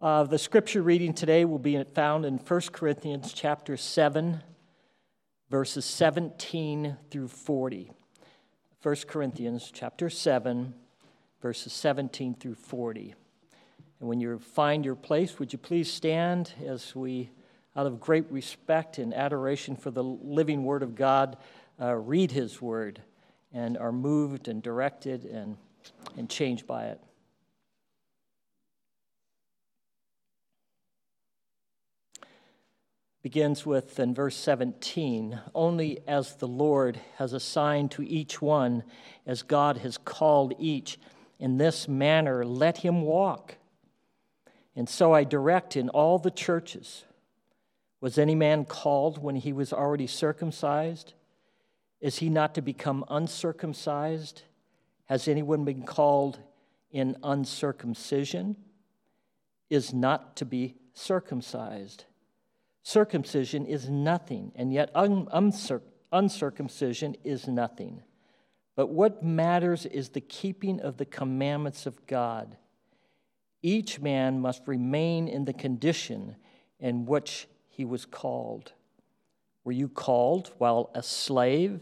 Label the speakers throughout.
Speaker 1: Uh, the scripture reading today will be found in 1 Corinthians chapter 7, verses 17 through 40. 1 Corinthians chapter 7, verses 17 through 40. And when you find your place, would you please stand as we, out of great respect and adoration for the living Word of God, uh, read His Word and are moved and directed and, and changed by it. Begins with in verse 17 only as the Lord has assigned to each one, as God has called each, in this manner let him walk. And so I direct in all the churches. Was any man called when he was already circumcised? Is he not to become uncircumcised? Has anyone been called in uncircumcision? Is not to be circumcised. Circumcision is nothing, and yet uncircumcision is nothing. But what matters is the keeping of the commandments of God. Each man must remain in the condition in which he was called. Were you called while a slave?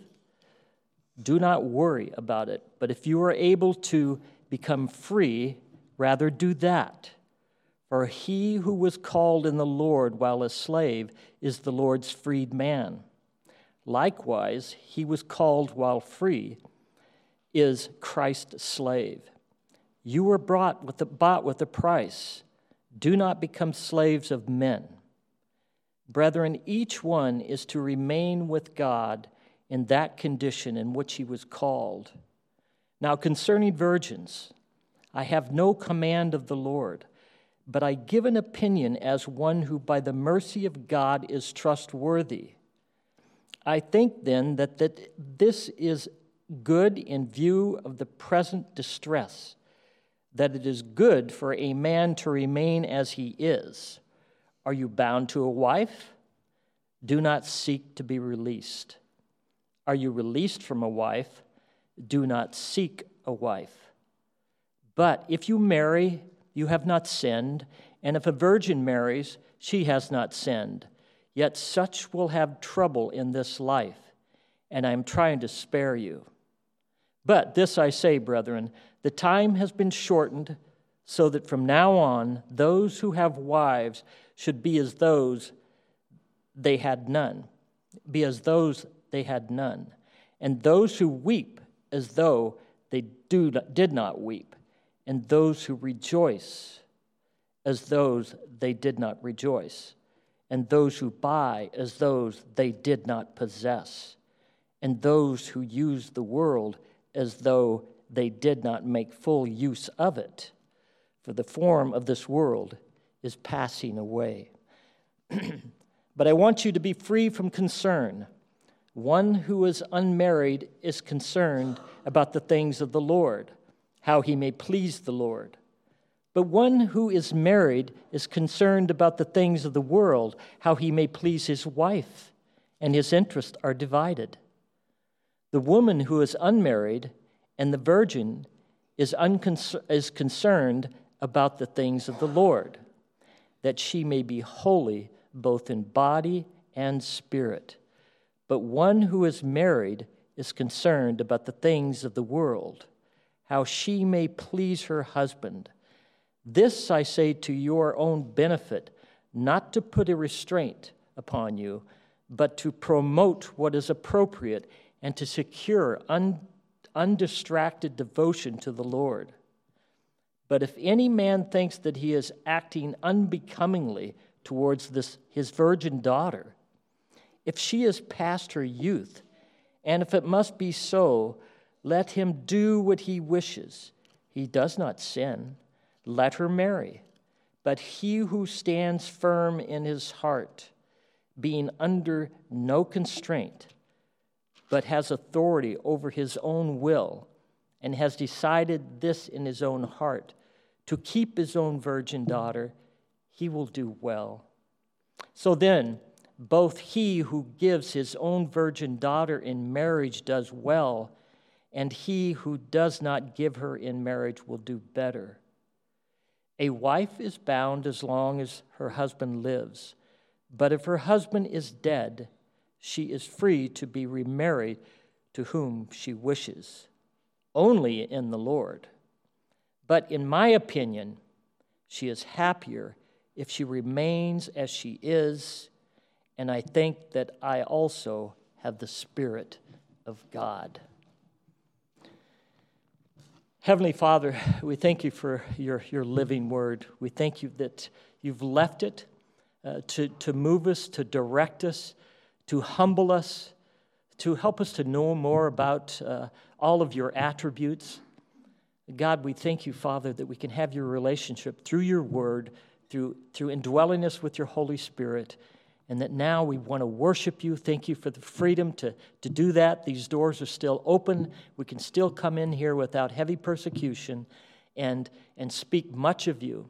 Speaker 1: Do not worry about it. But if you are able to become free, rather do that. For he who was called in the Lord while a slave is the Lord's freed man. Likewise, he was called while free is Christ's slave. You were brought with a, bought with a price. Do not become slaves of men. Brethren, each one is to remain with God in that condition in which he was called. Now, concerning virgins, I have no command of the Lord but I give an opinion as one who, by the mercy of God, is trustworthy. I think then that, that this is good in view of the present distress, that it is good for a man to remain as he is. Are you bound to a wife? Do not seek to be released. Are you released from a wife? Do not seek a wife. But if you marry, you have not sinned, and if a virgin marries, she has not sinned. Yet such will have trouble in this life, and I am trying to spare you. But this I say, brethren, the time has been shortened so that from now on those who have wives should be as those they had none, be as those they had none, and those who weep as though they do, did not weep and those who rejoice as those they did not rejoice, and those who buy as those they did not possess, and those who use the world as though they did not make full use of it. For the form of this world is passing away. but I want you to be free from concern. One who is unmarried is concerned about the things of the Lord how he may please the Lord. But one who is married is concerned about the things of the world, how he may please his wife, and his interests are divided. The woman who is unmarried and the virgin is, unconcern- is concerned about the things of the Lord, that she may be holy both in body and spirit. But one who is married is concerned about the things of the world how she may please her husband. This I say to your own benefit, not to put a restraint upon you, but to promote what is appropriate and to secure un- undistracted devotion to the Lord. But if any man thinks that he is acting unbecomingly towards this, his virgin daughter, if she is past her youth, and if it must be so, let him do what he wishes. He does not sin. Let her marry. But he who stands firm in his heart, being under no constraint, but has authority over his own will, and has decided this in his own heart, to keep his own virgin daughter, he will do well. So then, both he who gives his own virgin daughter in marriage does well and he who does not give her in marriage will do better. A wife is bound as long as her husband lives, but if her husband is dead, she is free to be remarried to whom she wishes, only in the Lord. But in my opinion, she is happier if she remains as she is, and I think that I also have the Spirit of God. Heavenly Father, we thank you for your, your living word. We thank you that you've left it uh, to, to move us, to direct us, to humble us, to help us to know more about uh, all of your attributes. God, we thank you, Father, that we can have your relationship through your word, through, through indwelling us with your Holy Spirit and that now we want to worship you. Thank you for the freedom to, to do that. These doors are still open. We can still come in here without heavy persecution and, and speak much of you.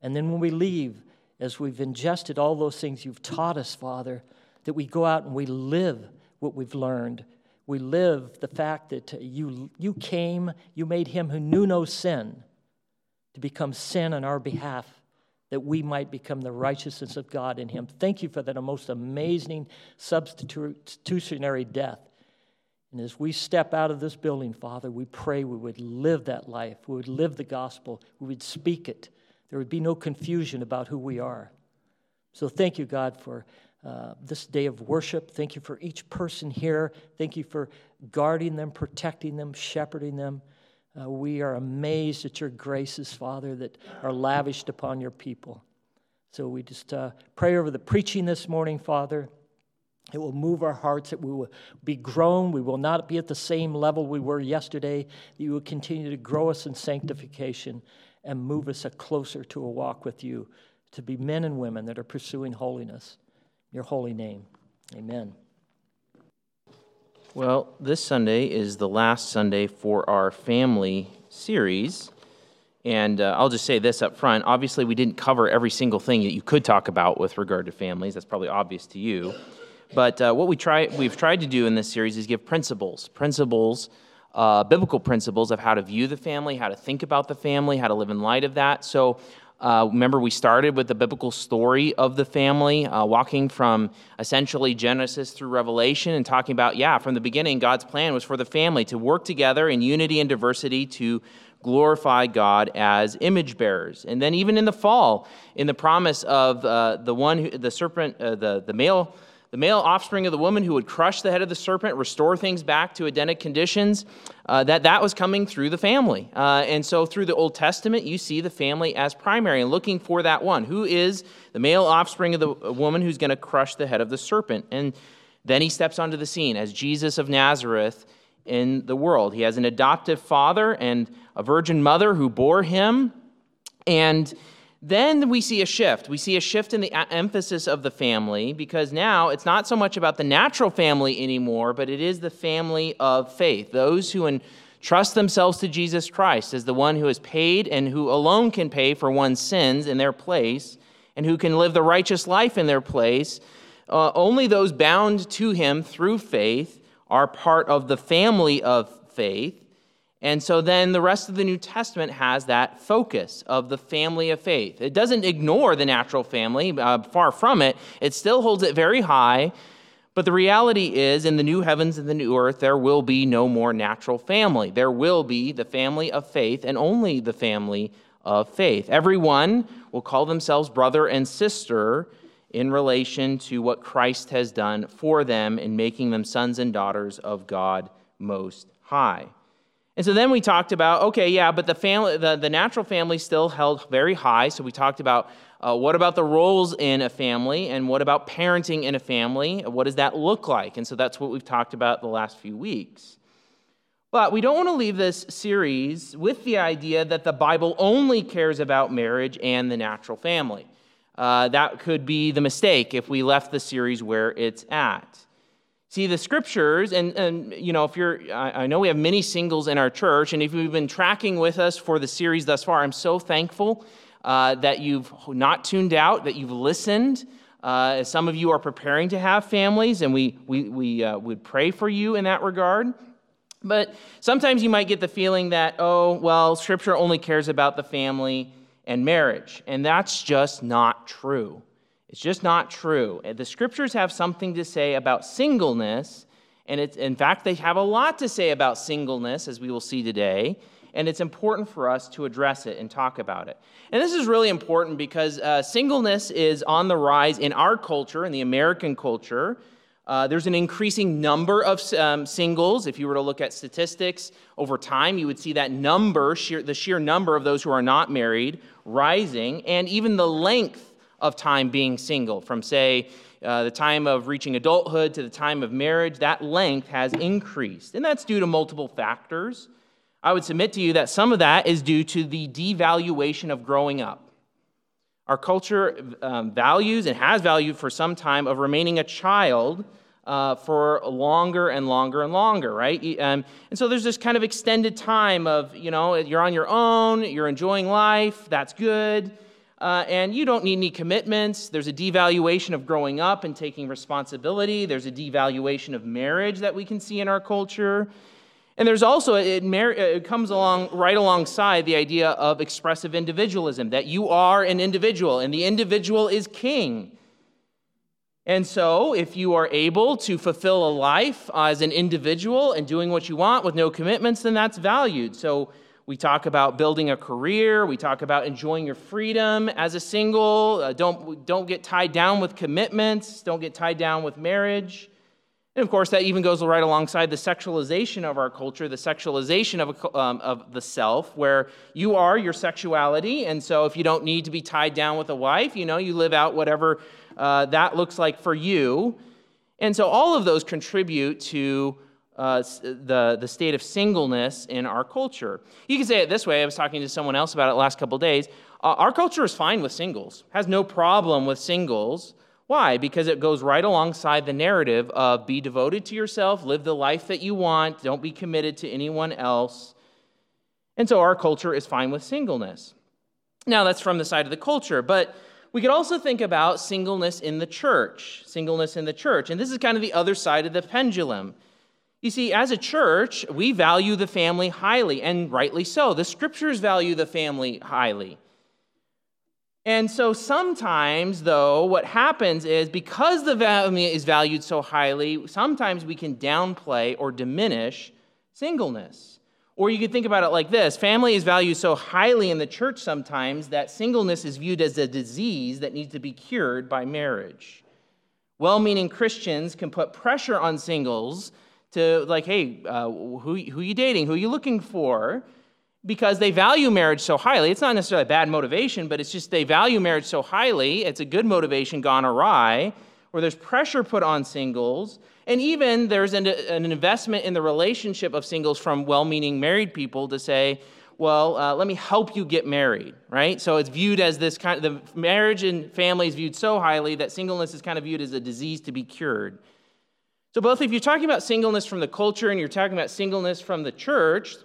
Speaker 1: And then when we leave, as we've ingested all those things you've taught us, Father, that we go out and we live what we've learned. We live the fact that you, you came, you made him who knew no sin to become sin on our behalf that we might become the righteousness of God in him. Thank you for that most amazing substitutionary death. And as we step out of this building, Father, we pray we would live that life. We would live the gospel. We would speak it. There would be no confusion about who we are. So thank you, God, for uh, this day of worship. Thank you for each person here. Thank you for guarding them, protecting them, shepherding them. Uh, we are amazed at your graces, Father, that are lavished upon your people. So we just uh, pray over the preaching this morning, Father. It will move our hearts, that we will be grown. We will not be at the same level we were yesterday. You will continue to grow us in sanctification and move us closer to a walk with you, to be men and women that are pursuing holiness. Your holy name, amen.
Speaker 2: Well, this Sunday is the last Sunday for our family series. And uh, I'll just say this up front. Obviously, we didn't cover every single thing that you could talk about with regard to families. That's probably obvious to you. But uh, what we try, we've tried to do in this series is give principles, principles, uh, biblical principles of how to view the family, how to think about the family, how to live in light of that. So uh, remember, we started with the biblical story of the family, uh, walking from essentially Genesis through Revelation and talking about, yeah, from the beginning, God's plan was for the family to work together in unity and diversity to glorify God as image bearers. And then, even in the fall, in the promise of uh, the one, who, the serpent, uh, the, the male the male offspring of the woman who would crush the head of the serpent, restore things back to Edenic conditions, uh, that that was coming through the family. Uh, and so through the Old Testament, you see the family as primary and looking for that one. Who is the male offspring of the woman who's going to crush the head of the serpent? And then he steps onto the scene as Jesus of Nazareth in the world. He has an adoptive father and a virgin mother who bore him. And then we see a shift. We see a shift in the emphasis of the family because now it's not so much about the natural family anymore, but it is the family of faith. Those who entrust themselves to Jesus Christ as the one who has paid and who alone can pay for one's sins in their place and who can live the righteous life in their place. Uh, only those bound to him through faith are part of the family of faith. And so then the rest of the New Testament has that focus of the family of faith. It doesn't ignore the natural family, uh, far from it. It still holds it very high. But the reality is, in the new heavens and the new earth, there will be no more natural family. There will be the family of faith and only the family of faith. Everyone will call themselves brother and sister in relation to what Christ has done for them in making them sons and daughters of God Most High. And so then we talked about, okay, yeah, but the family, the, the natural family still held very high. So we talked about uh, what about the roles in a family and what about parenting in a family? What does that look like? And so that's what we've talked about the last few weeks. But we don't want to leave this series with the idea that the Bible only cares about marriage and the natural family. Uh, that could be the mistake if we left the series where it's at. See, the scriptures, and, and you know, if you're, I, I know we have many singles in our church, and if you've been tracking with us for the series thus far, I'm so thankful uh, that you've not tuned out, that you've listened. Uh, some of you are preparing to have families, and we, we, we uh, would pray for you in that regard. But sometimes you might get the feeling that, oh, well, Scripture only cares about the family and marriage. And that's just not true. It's just not true. The scriptures have something to say about singleness, and it's, in fact, they have a lot to say about singleness, as we will see today. And it's important for us to address it and talk about it. And this is really important because uh, singleness is on the rise in our culture, in the American culture. Uh, there's an increasing number of um, singles. If you were to look at statistics over time, you would see that number, sheer, the sheer number of those who are not married, rising, and even the length of time being single, from say uh, the time of reaching adulthood to the time of marriage, that length has increased. And that's due to multiple factors. I would submit to you that some of that is due to the devaluation of growing up. Our culture um, values and has valued for some time of remaining a child uh, for longer and longer and longer, right? Um, and so there's this kind of extended time of, you know, you're on your own, you're enjoying life, that's good, uh, and you don't need any commitments. There's a devaluation of growing up and taking responsibility. There's a devaluation of marriage that we can see in our culture. And there's also, it, it, comes along right alongside the idea of expressive individualism, that you are an individual and the individual is king. And so, if you are able to fulfill a life as an individual and doing what you want with no commitments, then that's valued. So, we talk about building a career, we talk about enjoying your freedom as a single. Uh, don't, don't get tied down with commitments, don't get tied down with marriage. And of course, that even goes right alongside the sexualization of our culture, the sexualization of, um, of the self, where you are your sexuality. And so, if you don't need to be tied down with a wife, you know, you live out whatever uh, that looks like for you. And so, all of those contribute to uh, the, the state of singleness in our culture. You can say it this way I was talking to someone else about it last couple days. Uh, our culture is fine with singles, has no problem with singles. Why? Because it goes right alongside the narrative of be devoted to yourself, live the life that you want, don't be committed to anyone else. And so our culture is fine with singleness. Now, that's from the side of the culture, but we could also think about singleness in the church. Singleness in the church. And this is kind of the other side of the pendulum. You see, as a church, we value the family highly, and rightly so. The scriptures value the family highly. And so sometimes, though, what happens is because the family is valued so highly, sometimes we can downplay or diminish singleness. Or you could think about it like this family is valued so highly in the church sometimes that singleness is viewed as a disease that needs to be cured by marriage. Well meaning Christians can put pressure on singles to, like, hey, uh, who, who are you dating? Who are you looking for? because they value marriage so highly. It's not necessarily a bad motivation, but it's just they value marriage so highly. It's a good motivation gone awry, where there's pressure put on singles. And even there's an, an investment in the relationship of singles from well meaning married people to say, well, uh, let me help you get married, right? So it's viewed as this kind of, the marriage and family is viewed so highly that singleness is kind of viewed as a disease to be cured. So, both if you're talking about singleness from the culture and you're talking about singleness from the church,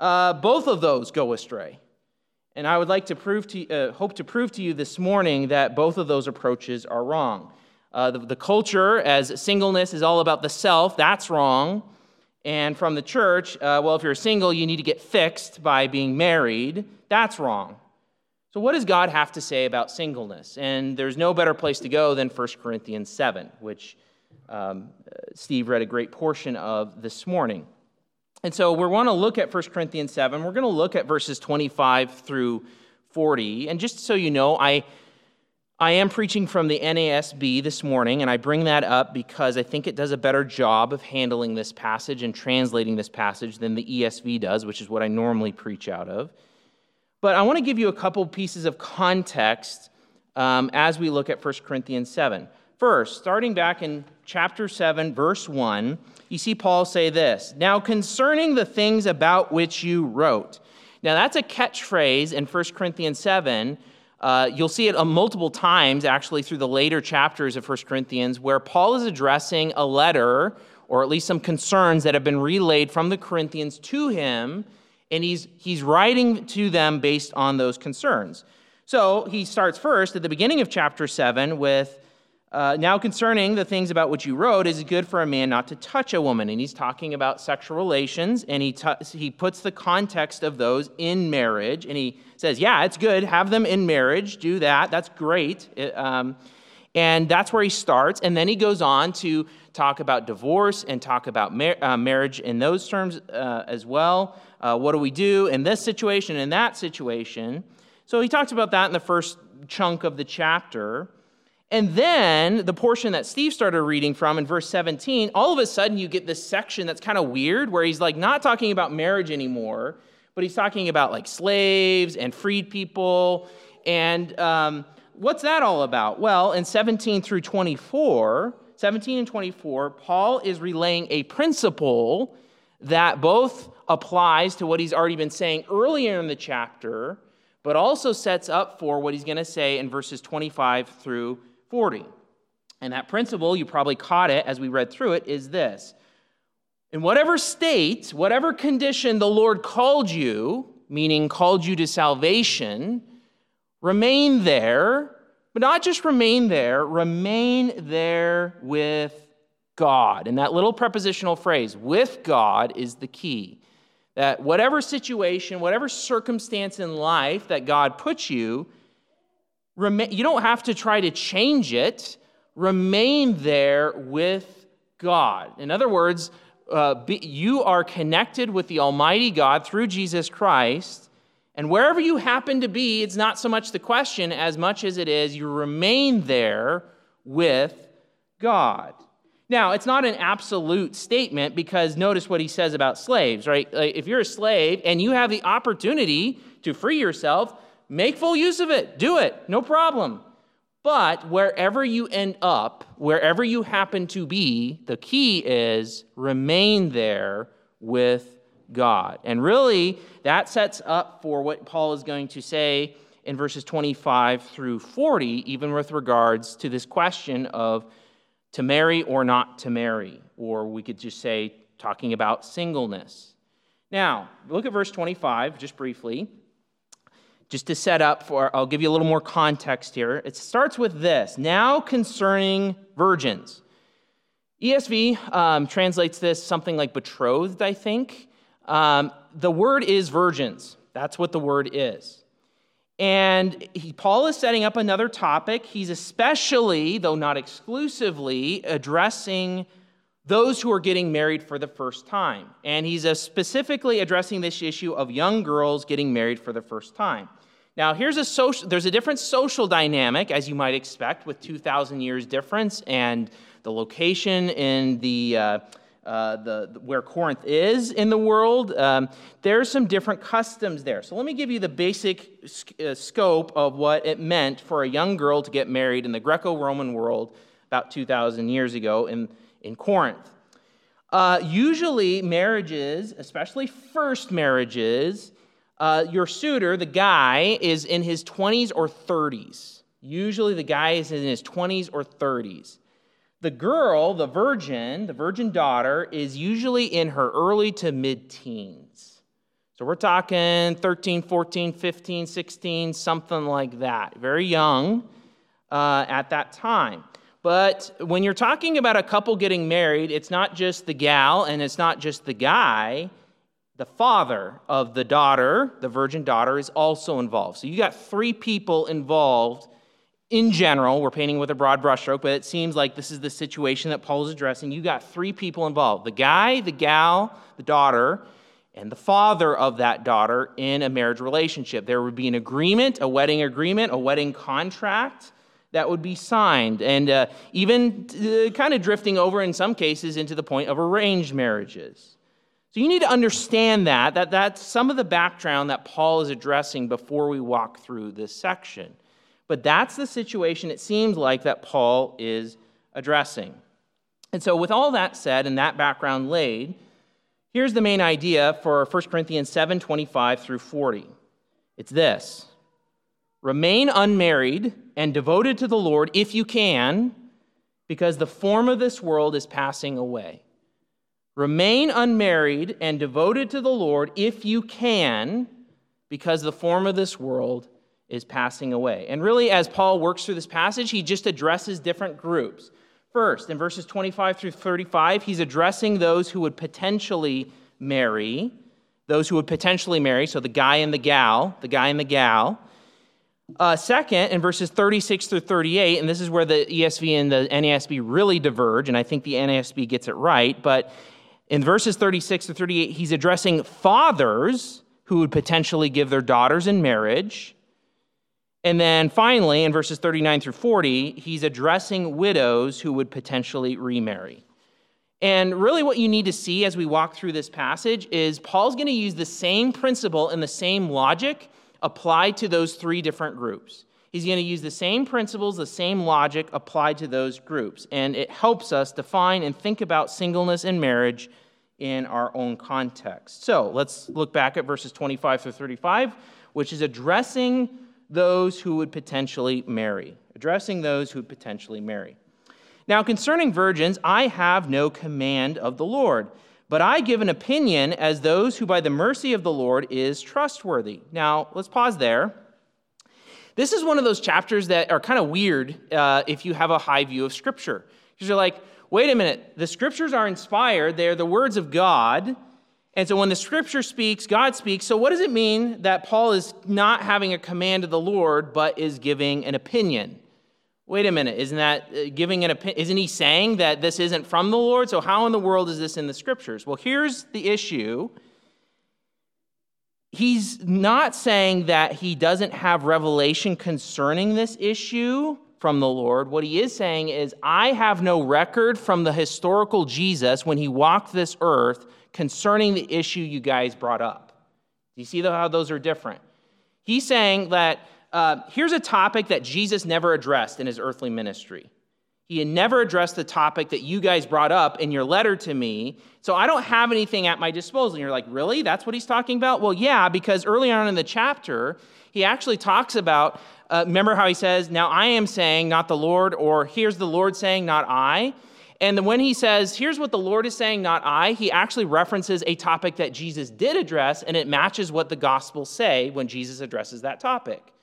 Speaker 2: uh, both of those go astray. And I would like to prove to, uh, hope to prove to you this morning that both of those approaches are wrong. Uh, the, the, culture, as singleness is all about the self, that's wrong. And from the church, uh, well, if you're single, you need to get fixed by being married, that's wrong. So, what does God have to say about singleness? And there's no better place to go than 1 Corinthians 7, which um, Steve read a great portion of this morning. And so we want to look at 1 Corinthians 7. We're going to look at verses 25 through 40. And just so you know, I, I am preaching from the NASB this morning, and I bring that up because I think it does a better job of handling this passage and translating this passage than the ESV does, which is what I normally preach out of. But I want to give you a couple pieces of context um, as we look at 1 Corinthians 7. First, starting back in chapter 7, verse 1, you see Paul say this Now, concerning the things about which you wrote. Now, that's a catchphrase in 1 Corinthians 7. Uh, you'll see it uh, multiple times actually through the later chapters of 1 Corinthians where Paul is addressing a letter or at least some concerns that have been relayed from the Corinthians to him, and he's, he's writing to them based on those concerns. So he starts first at the beginning of chapter 7 with uh, now, concerning the things about which you wrote, is it good for a man not to touch a woman? And he's talking about sexual relations, and he, t- he puts the context of those in marriage, and he says, Yeah, it's good, have them in marriage, do that, that's great. It, um, and that's where he starts, and then he goes on to talk about divorce and talk about mar- uh, marriage in those terms uh, as well. Uh, what do we do in this situation, in that situation? So he talks about that in the first chunk of the chapter. And then the portion that Steve started reading from in verse 17, all of a sudden you get this section that's kind of weird where he's like not talking about marriage anymore, but he's talking about like slaves and freed people. And um, what's that all about? Well, in 17 through 24, 17 and 24, Paul is relaying a principle that both applies to what he's already been saying earlier in the chapter, but also sets up for what he's going to say in verses 25 through 40. And that principle, you probably caught it as we read through it, is this. In whatever state, whatever condition the Lord called you, meaning called you to salvation, remain there, but not just remain there, remain there with God. And that little prepositional phrase, with God, is the key. That whatever situation, whatever circumstance in life that God puts you, you don't have to try to change it. Remain there with God. In other words, uh, you are connected with the Almighty God through Jesus Christ. And wherever you happen to be, it's not so much the question as much as it is you remain there with God. Now, it's not an absolute statement because notice what he says about slaves, right? If you're a slave and you have the opportunity to free yourself, Make full use of it. Do it. No problem. But wherever you end up, wherever you happen to be, the key is remain there with God. And really, that sets up for what Paul is going to say in verses 25 through 40, even with regards to this question of to marry or not to marry, or we could just say talking about singleness. Now, look at verse 25 just briefly just to set up for, I'll give you a little more context here. It starts with this Now concerning virgins. ESV um, translates this something like betrothed, I think. Um, the word is virgins. That's what the word is. And he, Paul is setting up another topic. He's especially, though not exclusively, addressing those who are getting married for the first time. And he's specifically addressing this issue of young girls getting married for the first time. Now, here's a social, there's a different social dynamic, as you might expect, with 2,000 years difference and the location in the, uh, uh, the, where Corinth is in the world. Um, there's some different customs there. So let me give you the basic uh, scope of what it meant for a young girl to get married in the Greco-Roman world about 2,000 years ago in Corinth. Uh, usually, marriages, especially first marriages, uh, your suitor, the guy, is in his 20s or 30s. Usually the guy is in his 20s or 30s. The girl, the virgin, the virgin daughter, is usually in her early to mid teens. So we're talking 13, 14, 15, 16, something like that. Very young uh, at that time. But when you're talking about a couple getting married, it's not just the gal and it's not just the guy the father of the daughter, the virgin daughter, is also involved. So you got three people involved in general. We're painting with a broad brushstroke, but it seems like this is the situation that Paul is addressing. You got three people involved the guy, the gal, the daughter, and the father of that daughter in a marriage relationship. There would be an agreement, a wedding agreement, a wedding contract that would be signed, and uh, even uh, kind of drifting over in some cases into the point of arranged marriages. So you need to understand that, that that's some of the background that Paul is addressing before we walk through this section. But that's the situation it seems like that Paul is addressing. And so, with all that said and that background laid, here's the main idea for 1 Corinthians 7 25 through 40. It's this Remain unmarried and devoted to the Lord if you can, because the form of this world is passing away. Remain unmarried and devoted to the Lord if you can, because the form of this world is passing away. And really, as Paul works through this passage, he just addresses different groups. First, in verses 25 through 35, he's addressing those who would potentially marry, those who would potentially marry, so the guy and the gal, the guy and the gal. Uh, second, in verses 36 through 38, and this is where the ESV and the NASB really diverge, and I think the NASB gets it right, but in verses 36 to 38, he's addressing fathers who would potentially give their daughters in marriage. And then finally, in verses 39 through 40, he's addressing widows who would potentially remarry. And really, what you need to see as we walk through this passage is Paul's going to use the same principle and the same logic applied to those three different groups. He's going to use the same principles, the same logic applied to those groups. And it helps us define and think about singleness and marriage in our own context. So let's look back at verses 25 through 35, which is addressing those who would potentially marry. Addressing those who would potentially marry. Now, concerning virgins, I have no command of the Lord, but I give an opinion as those who by the mercy of the Lord is trustworthy. Now, let's pause there. This is one of those chapters that are kind of weird uh, if you have a high view of Scripture. Because you're like, wait a minute, the Scriptures are inspired, they're the words of God. And so when the Scripture speaks, God speaks. So what does it mean that Paul is not having a command of the Lord, but is giving an opinion? Wait a minute, isn't that uh, giving an opinion? Isn't he saying that this isn't from the Lord? So how in the world is this in the Scriptures? Well, here's the issue he's not saying that he doesn't have revelation concerning this issue from the Lord. What he is saying is, I have no record from the historical Jesus when he walked this earth concerning the issue you guys brought up. Do you see how those are different? He's saying that uh, here's a topic that Jesus never addressed in his earthly ministry. He had never addressed the topic that you guys brought up in your letter to me. So I don't have anything at my disposal. And you're like, really? That's what he's talking about? Well, yeah, because early on in the chapter, he actually talks about, uh, remember how he says, Now I am saying, not the Lord, or here's the Lord saying, not I. And when he says, Here's what the Lord is saying, not I, he actually references a topic that Jesus did address, and it matches what the Gospels say when Jesus addresses that topic.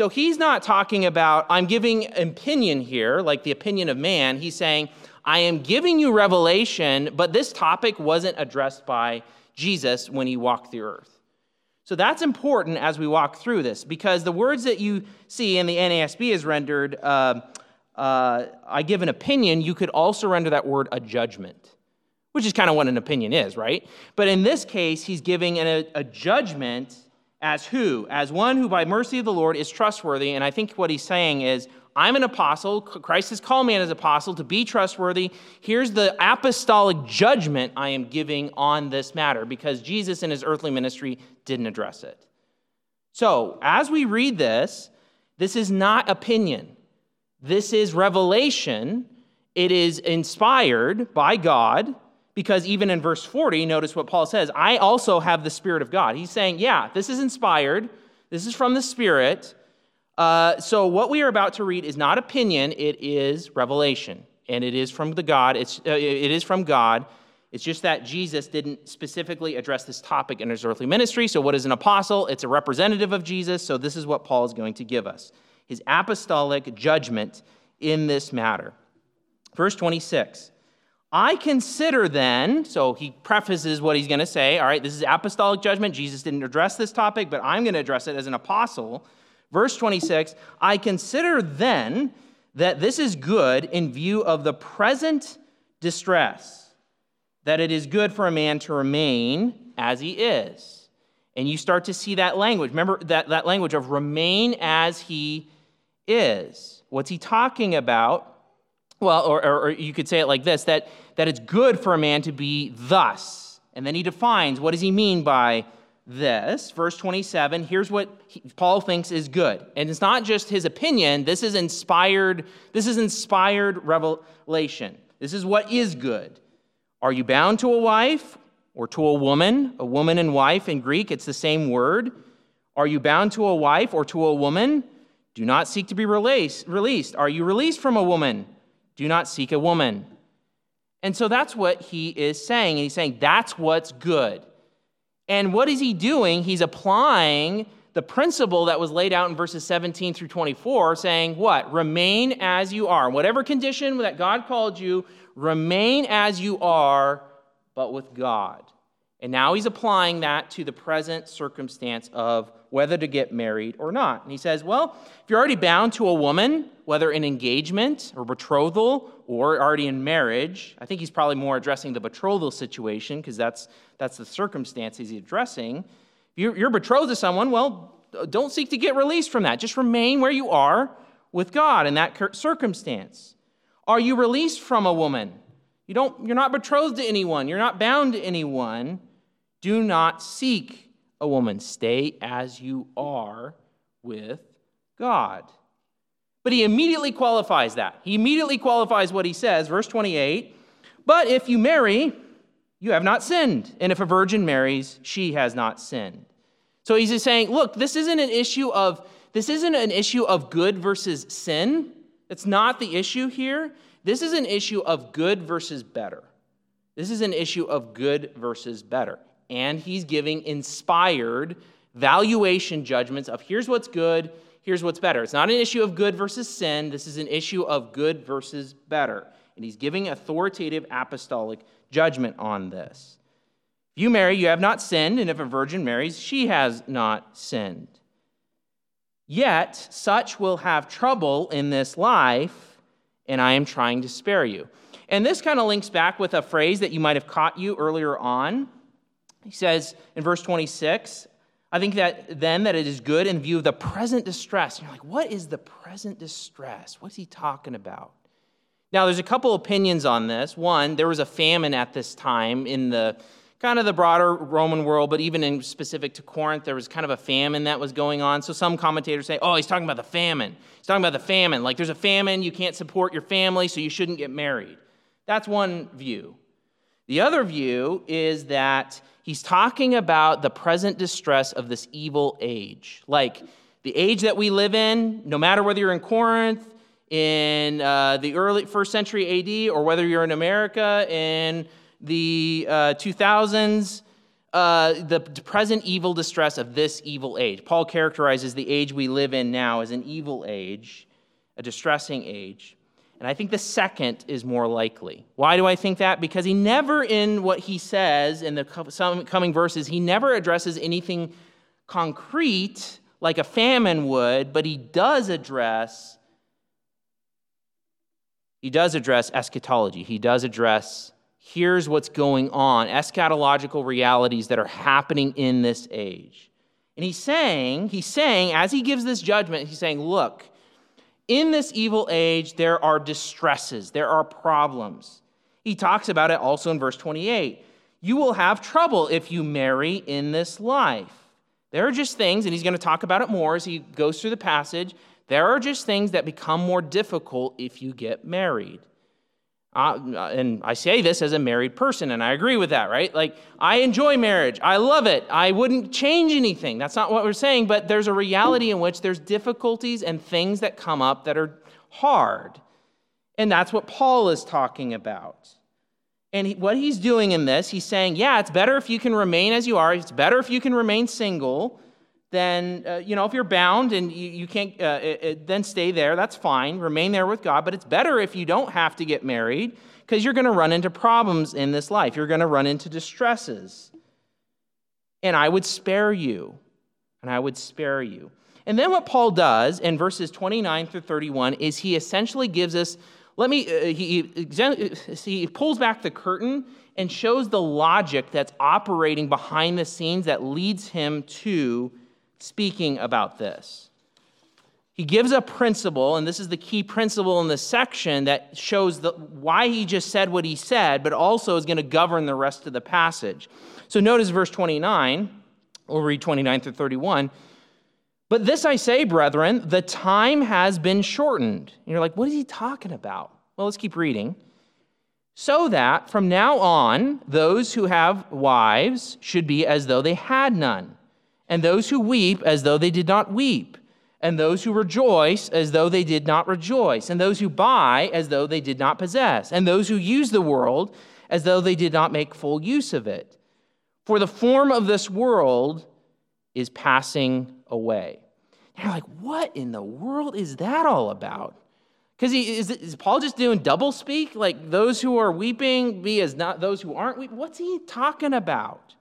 Speaker 2: So he's not talking about, I'm giving opinion here, like the opinion of man. He's saying, I am giving you revelation, but this topic wasn't addressed by Jesus when he walked the earth. So that's important as we walk through this because the words that you see in the NASB is rendered, uh, uh, I give an opinion, you could also render that word a judgment, which is kind of what an opinion is, right? But in this case, he's giving an, a, a judgment as who? As one who, by mercy of the Lord, is trustworthy. And I think what he's saying is, I'm an apostle. Christ has called me as apostle to be trustworthy. Here's the apostolic judgment I am giving on this matter because Jesus in his earthly ministry didn't address it. So, as we read this, this is not opinion. This is revelation. It is inspired by God because even in verse 40, notice what Paul says I also have the Spirit of God. He's saying, yeah, this is inspired, this is from the Spirit. Uh, so what we are about to read is not opinion, it is revelation. And it is from the God, it's, uh, it is from God. It's just that Jesus didn't specifically address this topic in his earthly ministry. So, what is an apostle? It's a representative of Jesus. So, this is what Paul is going to give us his apostolic judgment in this matter. Verse 26 I consider then, so he prefaces what he's going to say. All right, this is apostolic judgment. Jesus didn't address this topic, but I'm going to address it as an apostle. Verse 26 I consider then that this is good in view of the present distress, that it is good for a man to remain as he is. And you start to see that language. Remember that, that language of remain as he is. What's he talking about? Well, or, or, you could say it like this that, that it's good for a man to be thus. And then he defines what does he mean by this. Verse 27, here's what he, Paul thinks is good. And it's not just his opinion, this is inspired, this is inspired revelation. This is what is good. Are you bound to a wife or to a woman? A woman and wife in Greek, it's the same word. Are you bound to a wife or to a woman? Do not seek to be released. released. Are you released from a woman? Do not seek a woman. And so that's what he is saying. And he's saying that's what's good. And what is he doing? He's applying the principle that was laid out in verses 17 through 24, saying, What? Remain as you are. Whatever condition that God called you, remain as you are, but with God. And now he's applying that to the present circumstance of whether to get married or not. And he says, Well, if you're already bound to a woman, whether in engagement or betrothal or already in marriage, I think he's probably more addressing the betrothal situation because that's, that's the circumstances he's addressing If you're betrothed to someone, well, don't seek to get released from that. Just remain where you are with God in that circumstance. Are you released from a woman? You don't, you're not betrothed to anyone, you're not bound to anyone. Do not seek a woman. Stay as you are with God. But he immediately qualifies that. He immediately qualifies what he says, verse 28 But if you marry, you have not sinned. And if a virgin marries, she has not sinned. So he's just saying, look, this isn't an issue of this isn't an issue of good versus sin. It's not the issue here. This is an issue of good versus better. This is an issue of good versus better. And he's giving inspired valuation judgments of here's what's good, here's what's better. It's not an issue of good versus sin. This is an issue of good versus better. And he's giving authoritative apostolic judgment on this. If you marry, you have not sinned, and if a virgin marries, she has not sinned. Yet such will have trouble in this life, and I am trying to spare you. And this kind of links back with a phrase that you might have caught you earlier on. He says in verse 26, I think that then that it is good in view of the present distress. And you're like, what is the present distress? What's he talking about? Now, there's a couple opinions on this. One, there was a famine at this time in the kind of the broader Roman world, but even in specific to Corinth, there was kind of a famine that was going on. So some commentators say, oh, he's talking about the famine. He's talking about the famine. Like there's a famine, you can't support your family, so you shouldn't get married. That's one view. The other view is that he's talking about the present distress of this evil age. Like the age that we live in, no matter whether you're in Corinth, in uh, the early first century AD, or whether you're in America in the uh, 2000s, uh, the present evil distress of this evil age. Paul characterizes the age we live in now as an evil age, a distressing age. And I think the second is more likely. Why do I think that? Because he never, in what he says in the coming verses, he never addresses anything concrete like a famine would, but he does address he does address eschatology. He does address here's what's going on, eschatological realities that are happening in this age. And he's saying, he's saying, as he gives this judgment, he's saying, look, in this evil age, there are distresses, there are problems. He talks about it also in verse 28. You will have trouble if you marry in this life. There are just things, and he's going to talk about it more as he goes through the passage. There are just things that become more difficult if you get married. And I say this as a married person, and I agree with that, right? Like, I enjoy marriage. I love it. I wouldn't change anything. That's not what we're saying, but there's a reality in which there's difficulties and things that come up that are hard. And that's what Paul is talking about. And he, what he's doing in this, he's saying, yeah, it's better if you can remain as you are, it's better if you can remain single then, uh, you know, if you're bound and you, you can't, uh, it, it, then stay there. That's fine. Remain there with God. But it's better if you don't have to get married because you're going to run into problems in this life. You're going to run into distresses. And I would spare you. And I would spare you. And then what Paul does in verses 29 through 31 is he essentially gives us, let me, uh, he, he pulls back the curtain and shows the logic that's operating behind the scenes that leads him to speaking about this. He gives a principle, and this is the key principle in this section that shows the, why he just said what he said, but also is going to govern the rest of the passage. So notice verse 29. We'll read 29 through 31. But this I say, brethren, the time has been shortened. And you're like, what is he talking about? Well, let's keep reading. So that from now on, those who have wives should be as though they had none and those who weep as though they did not weep, and those who rejoice as though they did not rejoice, and those who buy as though they did not possess, and those who use the world as though they did not make full use of it. For the form of this world is passing away. And you're like, what in the world is that all about? Because is, is Paul just doing double speak? Like those who are weeping be as not those who aren't weeping? What's he talking about?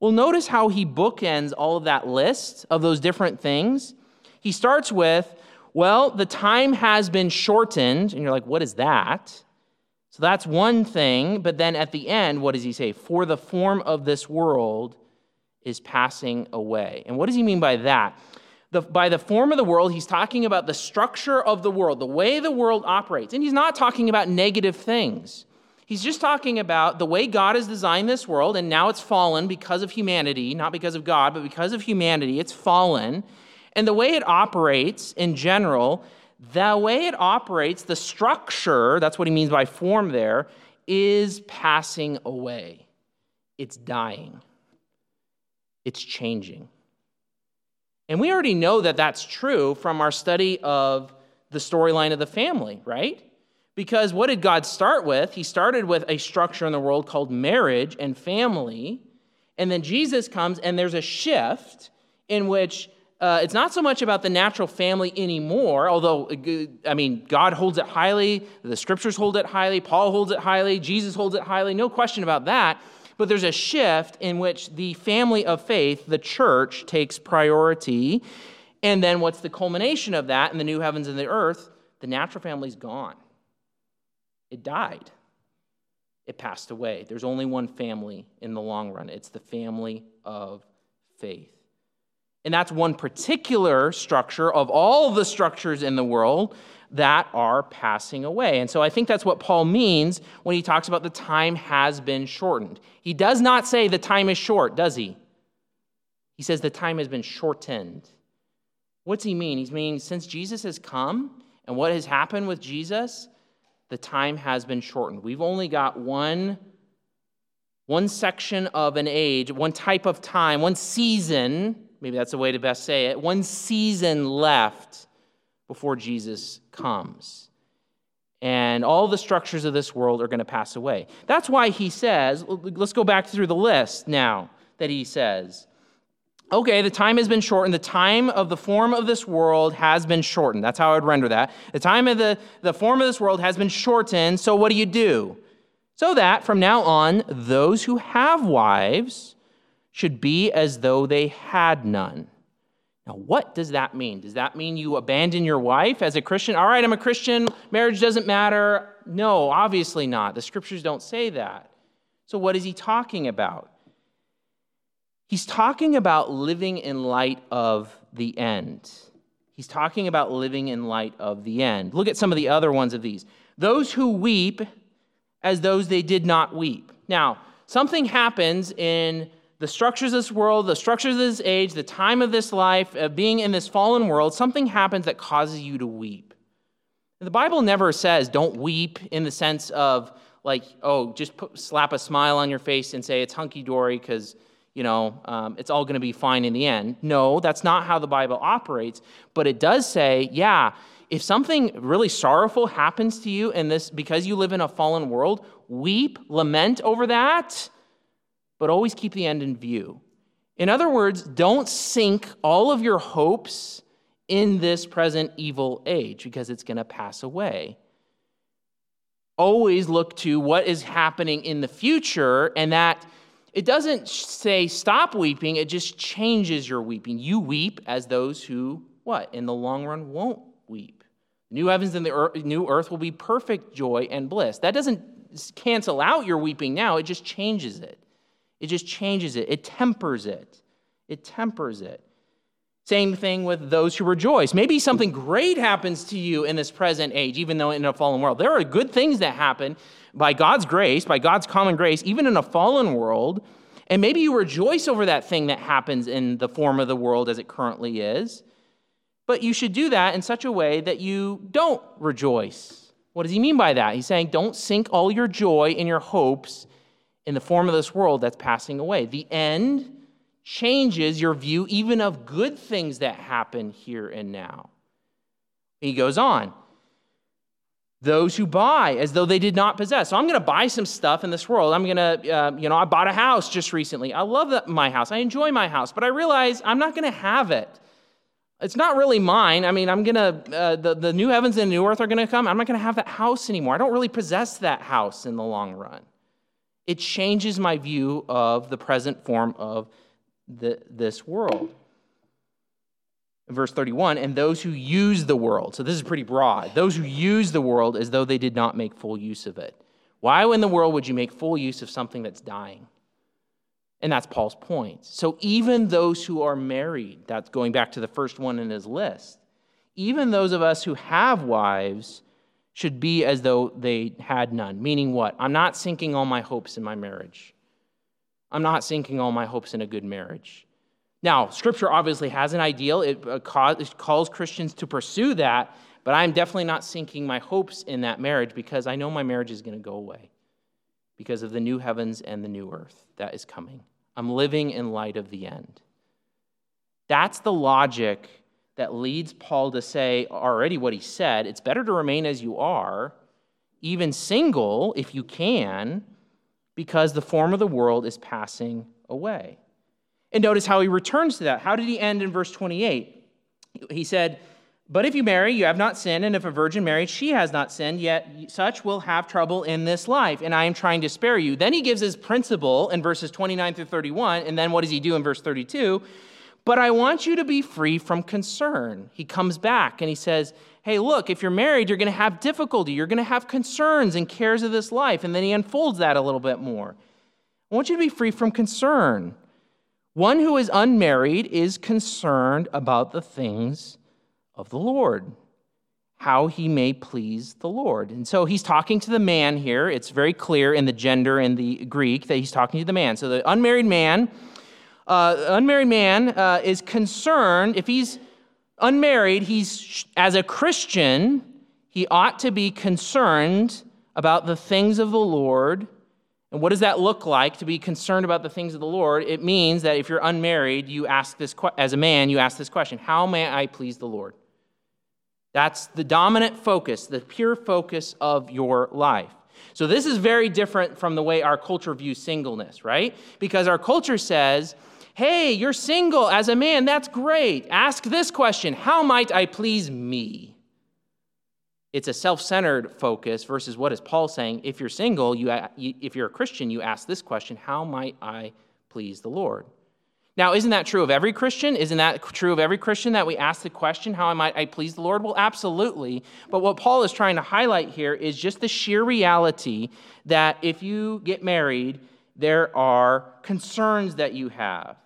Speaker 2: Well, notice how he bookends all of that list of those different things. He starts with, well, the time has been shortened. And you're like, what is that? So that's one thing. But then at the end, what does he say? For the form of this world is passing away. And what does he mean by that? The, by the form of the world, he's talking about the structure of the world, the way the world operates. And he's not talking about negative things. He's just talking about the way God has designed this world, and now it's fallen because of humanity, not because of God, but because of humanity, it's fallen. And the way it operates in general, the way it operates, the structure, that's what he means by form there, is passing away. It's dying it's changing. And we already know that that's true from our study of the storyline of the family, right? Because what did God start with? He started with a structure in the world called marriage and family. And then Jesus comes, and there's a shift in which uh, it's not so much about the natural family anymore, although, uh, I mean, God holds it highly, the scriptures hold it highly, Paul holds it highly, Jesus holds it highly, no question about that. But there's a shift in which the family of faith, the church, takes priority. And then what's the culmination of that in the new heavens and the earth? The natural family's gone. It died. It passed away. There's only one family in the long run it's the family of faith. And that's one particular structure of all the structures in the world that are passing away. And so I think that's what Paul means when he talks about the time has been shortened. He does not say the time is short, does he? He says the time has been shortened. What's he mean? He's meaning since Jesus has come and what has happened with Jesus, the time has been shortened. We've only got one one section of an age, one type of time, one season, maybe that's the way to best say it, one season left before Jesus comes. And all the structures of this world are going to pass away. That's why he says, let's go back through the list now that he says. Okay, the time has been shortened. The time of the form of this world has been shortened. That's how I would render that. The time of the, the form of this world has been shortened. So what do you do? So that from now on, those who have wives should be as though they had none now, what does that mean? Does that mean you abandon your wife as a Christian? All right, I'm a Christian, marriage doesn't matter. No, obviously not. The scriptures don't say that. So, what is he talking about? He's talking about living in light of the end. He's talking about living in light of the end. Look at some of the other ones of these. Those who weep as those they did not weep. Now, something happens in the structures of this world, the structures of this age, the time of this life, of being in this fallen world, something happens that causes you to weep. The Bible never says don't weep in the sense of like, oh, just put, slap a smile on your face and say it's hunky dory because, you know, um, it's all going to be fine in the end. No, that's not how the Bible operates. But it does say, yeah, if something really sorrowful happens to you in this because you live in a fallen world, weep, lament over that but always keep the end in view. In other words, don't sink all of your hopes in this present evil age because it's going to pass away. Always look to what is happening in the future, and that it doesn't say stop weeping, it just changes your weeping. You weep as those who, what, in the long run won't weep. New heavens and the earth, new earth will be perfect joy and bliss. That doesn't cancel out your weeping now, it just changes it. It just changes it, it tempers it. It tempers it. Same thing with those who rejoice. Maybe something great happens to you in this present age, even though in a fallen world. There are good things that happen by God's grace, by God's common grace, even in a fallen world. And maybe you rejoice over that thing that happens in the form of the world as it currently is. But you should do that in such a way that you don't rejoice. What does he mean by that? He's saying, don't sink all your joy and your hopes in the form of this world that's passing away. The end changes your view even of good things that happen here and now. He goes on. those who buy as though they did not possess. So I'm going to buy some stuff in this world. I'm going to, uh, you know, I bought a house just recently. I love my house. I enjoy my house, but I realize I'm not going to have it. It's not really mine. I mean, I'm going to, uh, the, the new heavens and new earth are going to come. I'm not going to have that house anymore. I don't really possess that house in the long run. It changes my view of the present form of the, this world. Verse 31 and those who use the world so this is pretty broad those who use the world as though they did not make full use of it. Why in the world would you make full use of something that's dying? And that's paul's point. So even those who are married that's going back to the first one in his list even those of us who have wives should be as though they had none. Meaning what? I'm not sinking all my hopes in my marriage i'm not sinking all my hopes in a good marriage now, Scripture obviously has an ideal, it, uh, calls Christians to pursue that, but I'm definitely not sinking my hopes in that marriage because I know my marriage is going to go away because of the new heavens and the new earth that is coming. I'm living in light of the end. That's the logic that leads Paul to say already what he said it's better to remain as you are, even single if you can, because the form of the world is passing away. And notice how he returns to that. How did he end in verse 28? He said, But if you marry, you have not sinned, and if a virgin marries, she has not sinned, yet such will have trouble in this life, and I am trying to spare you. Then he gives his principle in verses 29 through 31, and then what does he do in verse 32? But I want you to be free from concern. He comes back and he says, Hey, look, if you're married, you're going to have difficulty. You're going to have concerns and cares of this life. And then he unfolds that a little bit more. I want you to be free from concern. One who is unmarried is concerned about the things of the Lord, how he may please the Lord. And so he's talking to the man here. It's very clear in the gender in the Greek that he's talking to the man. So the unmarried man, uh, unmarried man uh, is concerned if he's unmarried, he's as a Christian, he ought to be concerned about the things of the Lord and what does that look like to be concerned about the things of the Lord? It means that if you're unmarried, you ask this as a man, you ask this question, how may I please the Lord? That's the dominant focus, the pure focus of your life. So this is very different from the way our culture views singleness, right? Because our culture says, "Hey, you're single as a man, that's great. Ask this question, how might I please me?" it's a self-centered focus versus what is paul saying if you're single you, if you're a christian you ask this question how might i please the lord? Now isn't that true of every christian? Isn't that true of every christian that we ask the question how might i please the lord? Well absolutely. But what paul is trying to highlight here is just the sheer reality that if you get married there are concerns that you have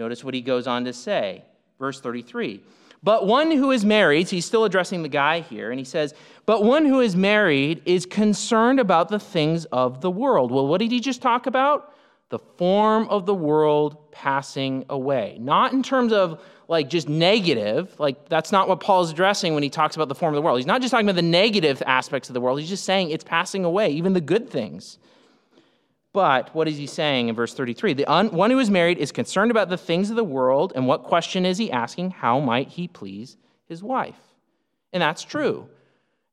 Speaker 2: notice what he goes on to say verse 33 but one who is married, so he's still addressing the guy here, and he says, But one who is married is concerned about the things of the world. Well, what did he just talk about? The form of the world passing away. Not in terms of like just negative, like that's not what Paul's addressing when he talks about the form of the world. He's not just talking about the negative aspects of the world, he's just saying it's passing away, even the good things. But what is he saying in verse 33? The un- one who is married is concerned about the things of the world, and what question is he asking? How might he please his wife? And that's true.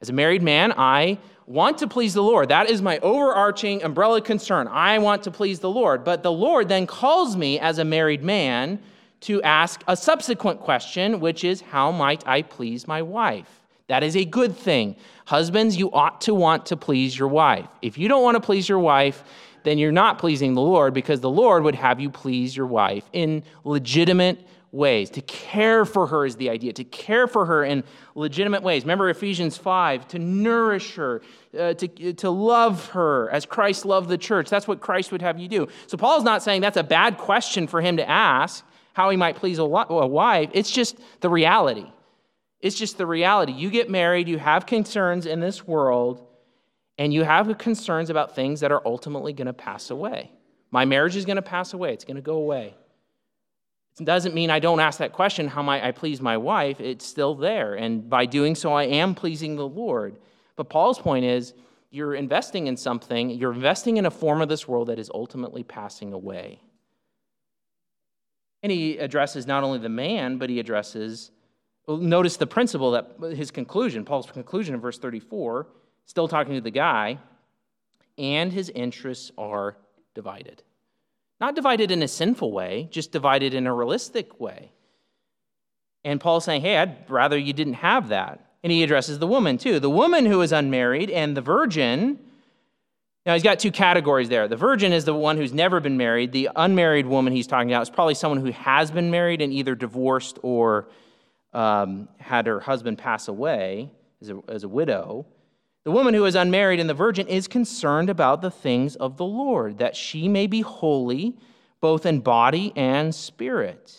Speaker 2: As a married man, I want to please the Lord. That is my overarching umbrella concern. I want to please the Lord. But the Lord then calls me as a married man to ask a subsequent question, which is, How might I please my wife? That is a good thing. Husbands, you ought to want to please your wife. If you don't want to please your wife, then you're not pleasing the Lord because the Lord would have you please your wife in legitimate ways. To care for her is the idea, to care for her in legitimate ways. Remember Ephesians 5 to nourish her, uh, to, to love her as Christ loved the church. That's what Christ would have you do. So Paul's not saying that's a bad question for him to ask, how he might please a, a wife. It's just the reality. It's just the reality. You get married, you have concerns in this world, and you have concerns about things that are ultimately going to pass away. My marriage is going to pass away, it's going to go away. It doesn't mean I don't ask that question, how might I please my wife? It's still there. And by doing so, I am pleasing the Lord. But Paul's point is you're investing in something, you're investing in a form of this world that is ultimately passing away. And he addresses not only the man, but he addresses, notice the principle that his conclusion, Paul's conclusion in verse 34 still talking to the guy, and his interests are divided. Not divided in a sinful way, just divided in a realistic way. And Paul's saying, hey, I'd rather you didn't have that. And he addresses the woman too. The woman who is unmarried and the virgin. Now, he's got two categories there. The virgin is the one who's never been married. The unmarried woman he's talking about is probably someone who has been married and either divorced or um, had her husband pass away as a, as a widow. The woman who is unmarried and the virgin is concerned about the things of the Lord, that she may be holy both in body and spirit.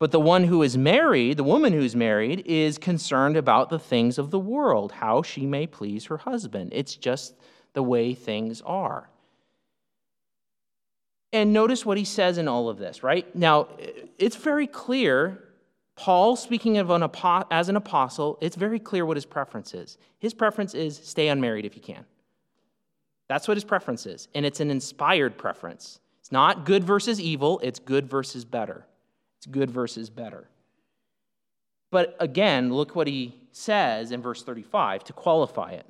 Speaker 2: But the one who is married, the woman who's married, is concerned about the things of the world, how she may please her husband. It's just the way things are. And notice what he says in all of this, right? Now, it's very clear. Paul, speaking of an as an apostle, it's very clear what his preference is. His preference is stay unmarried if you can. That's what his preference is. And it's an inspired preference. It's not good versus evil, it's good versus better. It's good versus better. But again, look what he says in verse 35 to qualify it.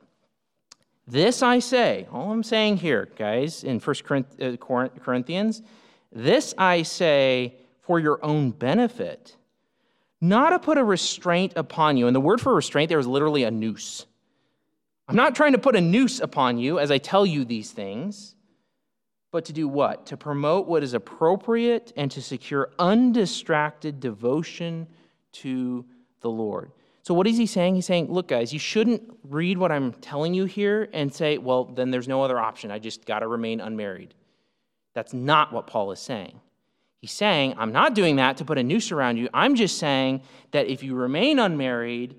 Speaker 2: This I say, all I'm saying here, guys, in 1 uh, Corinthians, this I say for your own benefit, not to put a restraint upon you. And the word for restraint there is literally a noose. I'm not trying to put a noose upon you as I tell you these things but to do what? To promote what is appropriate and to secure undistracted devotion to the Lord. So, what is he saying? He's saying, look, guys, you shouldn't read what I'm telling you here and say, well, then there's no other option. I just got to remain unmarried. That's not what Paul is saying. He's saying, I'm not doing that to put a noose around you. I'm just saying that if you remain unmarried,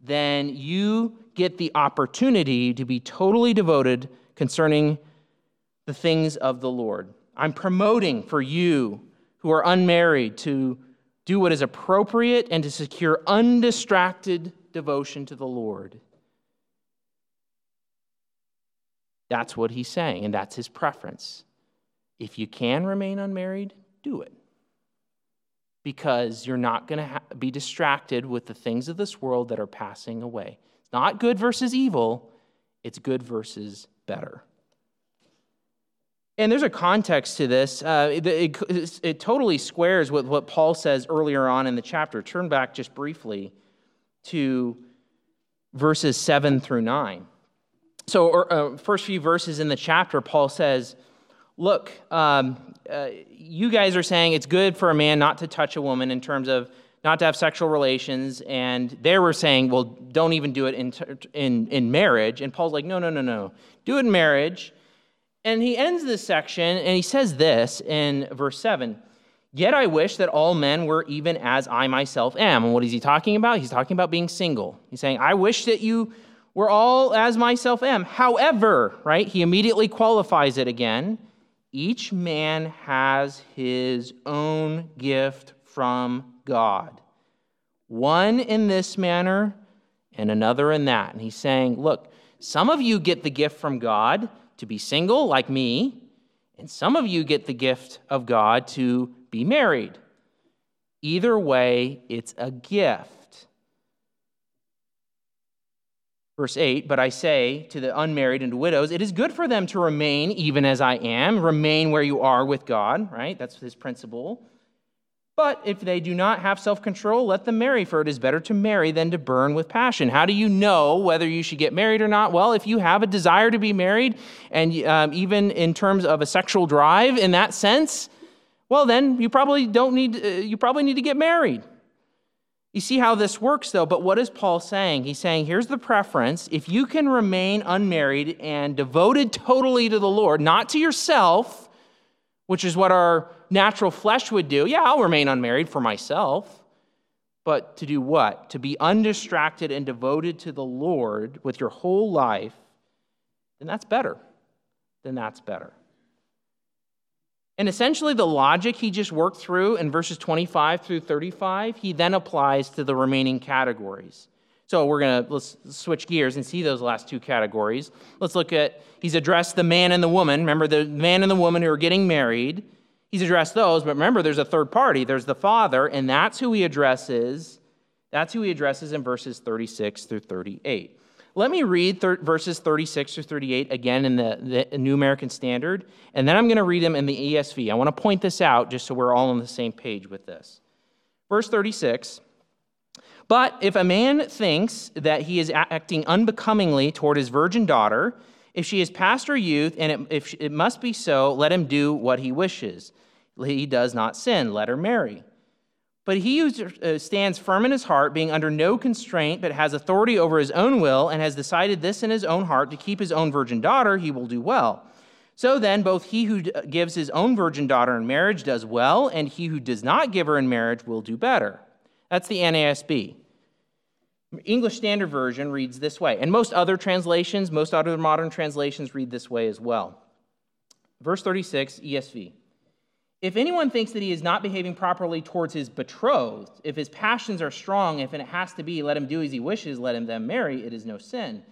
Speaker 2: then you get the opportunity to be totally devoted concerning the things of the Lord. I'm promoting for you who are unmarried to do what is appropriate and to secure undistracted devotion to the Lord. That's what he's saying, and that's his preference. If you can remain unmarried, do it. Because you're not going to ha- be distracted with the things of this world that are passing away. It's not good versus evil, it's good versus better. And there's a context to this. Uh, it, it, it, totally squares with what Paul says earlier on in the chapter. Turn back just briefly to verses 7 through 9. So, uh, first few verses in the chapter, Paul says, Look, um, uh, you guys are saying it's good for a man not to touch a woman in terms of not to have sexual relations. And they were saying, well, don't even do it in, in, in marriage. And Paul's like, no, no, no, no. Do it in marriage. And he ends this section and he says this in verse 7 Yet I wish that all men were even as I myself am. And what is he talking about? He's talking about being single. He's saying, I wish that you were all as myself am. However, right, he immediately qualifies it again. Each man has his own gift from God, one in this manner and another in that. And he's saying, Look, some of you get the gift from God to be single, like me, and some of you get the gift of God to be married. Either way, it's a gift. Verse 8, but I say to the unmarried and to widows, it is good for them to remain even as I am, remain where you are with God, right? That's his principle. But if they do not have self control, let them marry, for it is better to marry than to burn with passion. How do you know whether you should get married or not? Well, if you have a desire to be married, and um, even in terms of a sexual drive in that sense, well, then you probably don't need, uh, you probably need to get married. You see how this works, though. But what is Paul saying? He's saying, here's the preference. If you can remain unmarried and devoted totally to the Lord, not to yourself, which is what our natural flesh would do. Yeah, I'll remain unmarried for myself. But to do what? To be undistracted and devoted to the Lord with your whole life, then that's better. Then that's better. And essentially, the logic he just worked through in verses 25 through 35, he then applies to the remaining categories. So we're going to let's switch gears and see those last two categories. Let's look at he's addressed the man and the woman. Remember the man and the woman who are getting married. He's addressed those, but remember there's a third party. There's the father, and that's who he addresses. That's who he addresses in verses 36 through 38. Let me read thir- verses 36 through 38 again in the, the New American Standard, and then I'm going to read them in the ESV. I want to point this out just so we're all on the same page with this. Verse 36 But if a man thinks that he is acting unbecomingly toward his virgin daughter, if she is past her youth, and it, if it must be so, let him do what he wishes. He does not sin, let her marry. But he who uh, stands firm in his heart, being under no constraint, but has authority over his own will, and has decided this in his own heart to keep his own virgin daughter, he will do well. So then, both he who gives his own virgin daughter in marriage does well, and he who does not give her in marriage will do better. That's the NASB. English Standard Version reads this way, and most other translations, most other modern translations read this way as well. Verse 36, ESV. If anyone thinks that he is not behaving properly towards his betrothed, if his passions are strong, if it has to be, let him do as he wishes, let him then marry, it is no sin.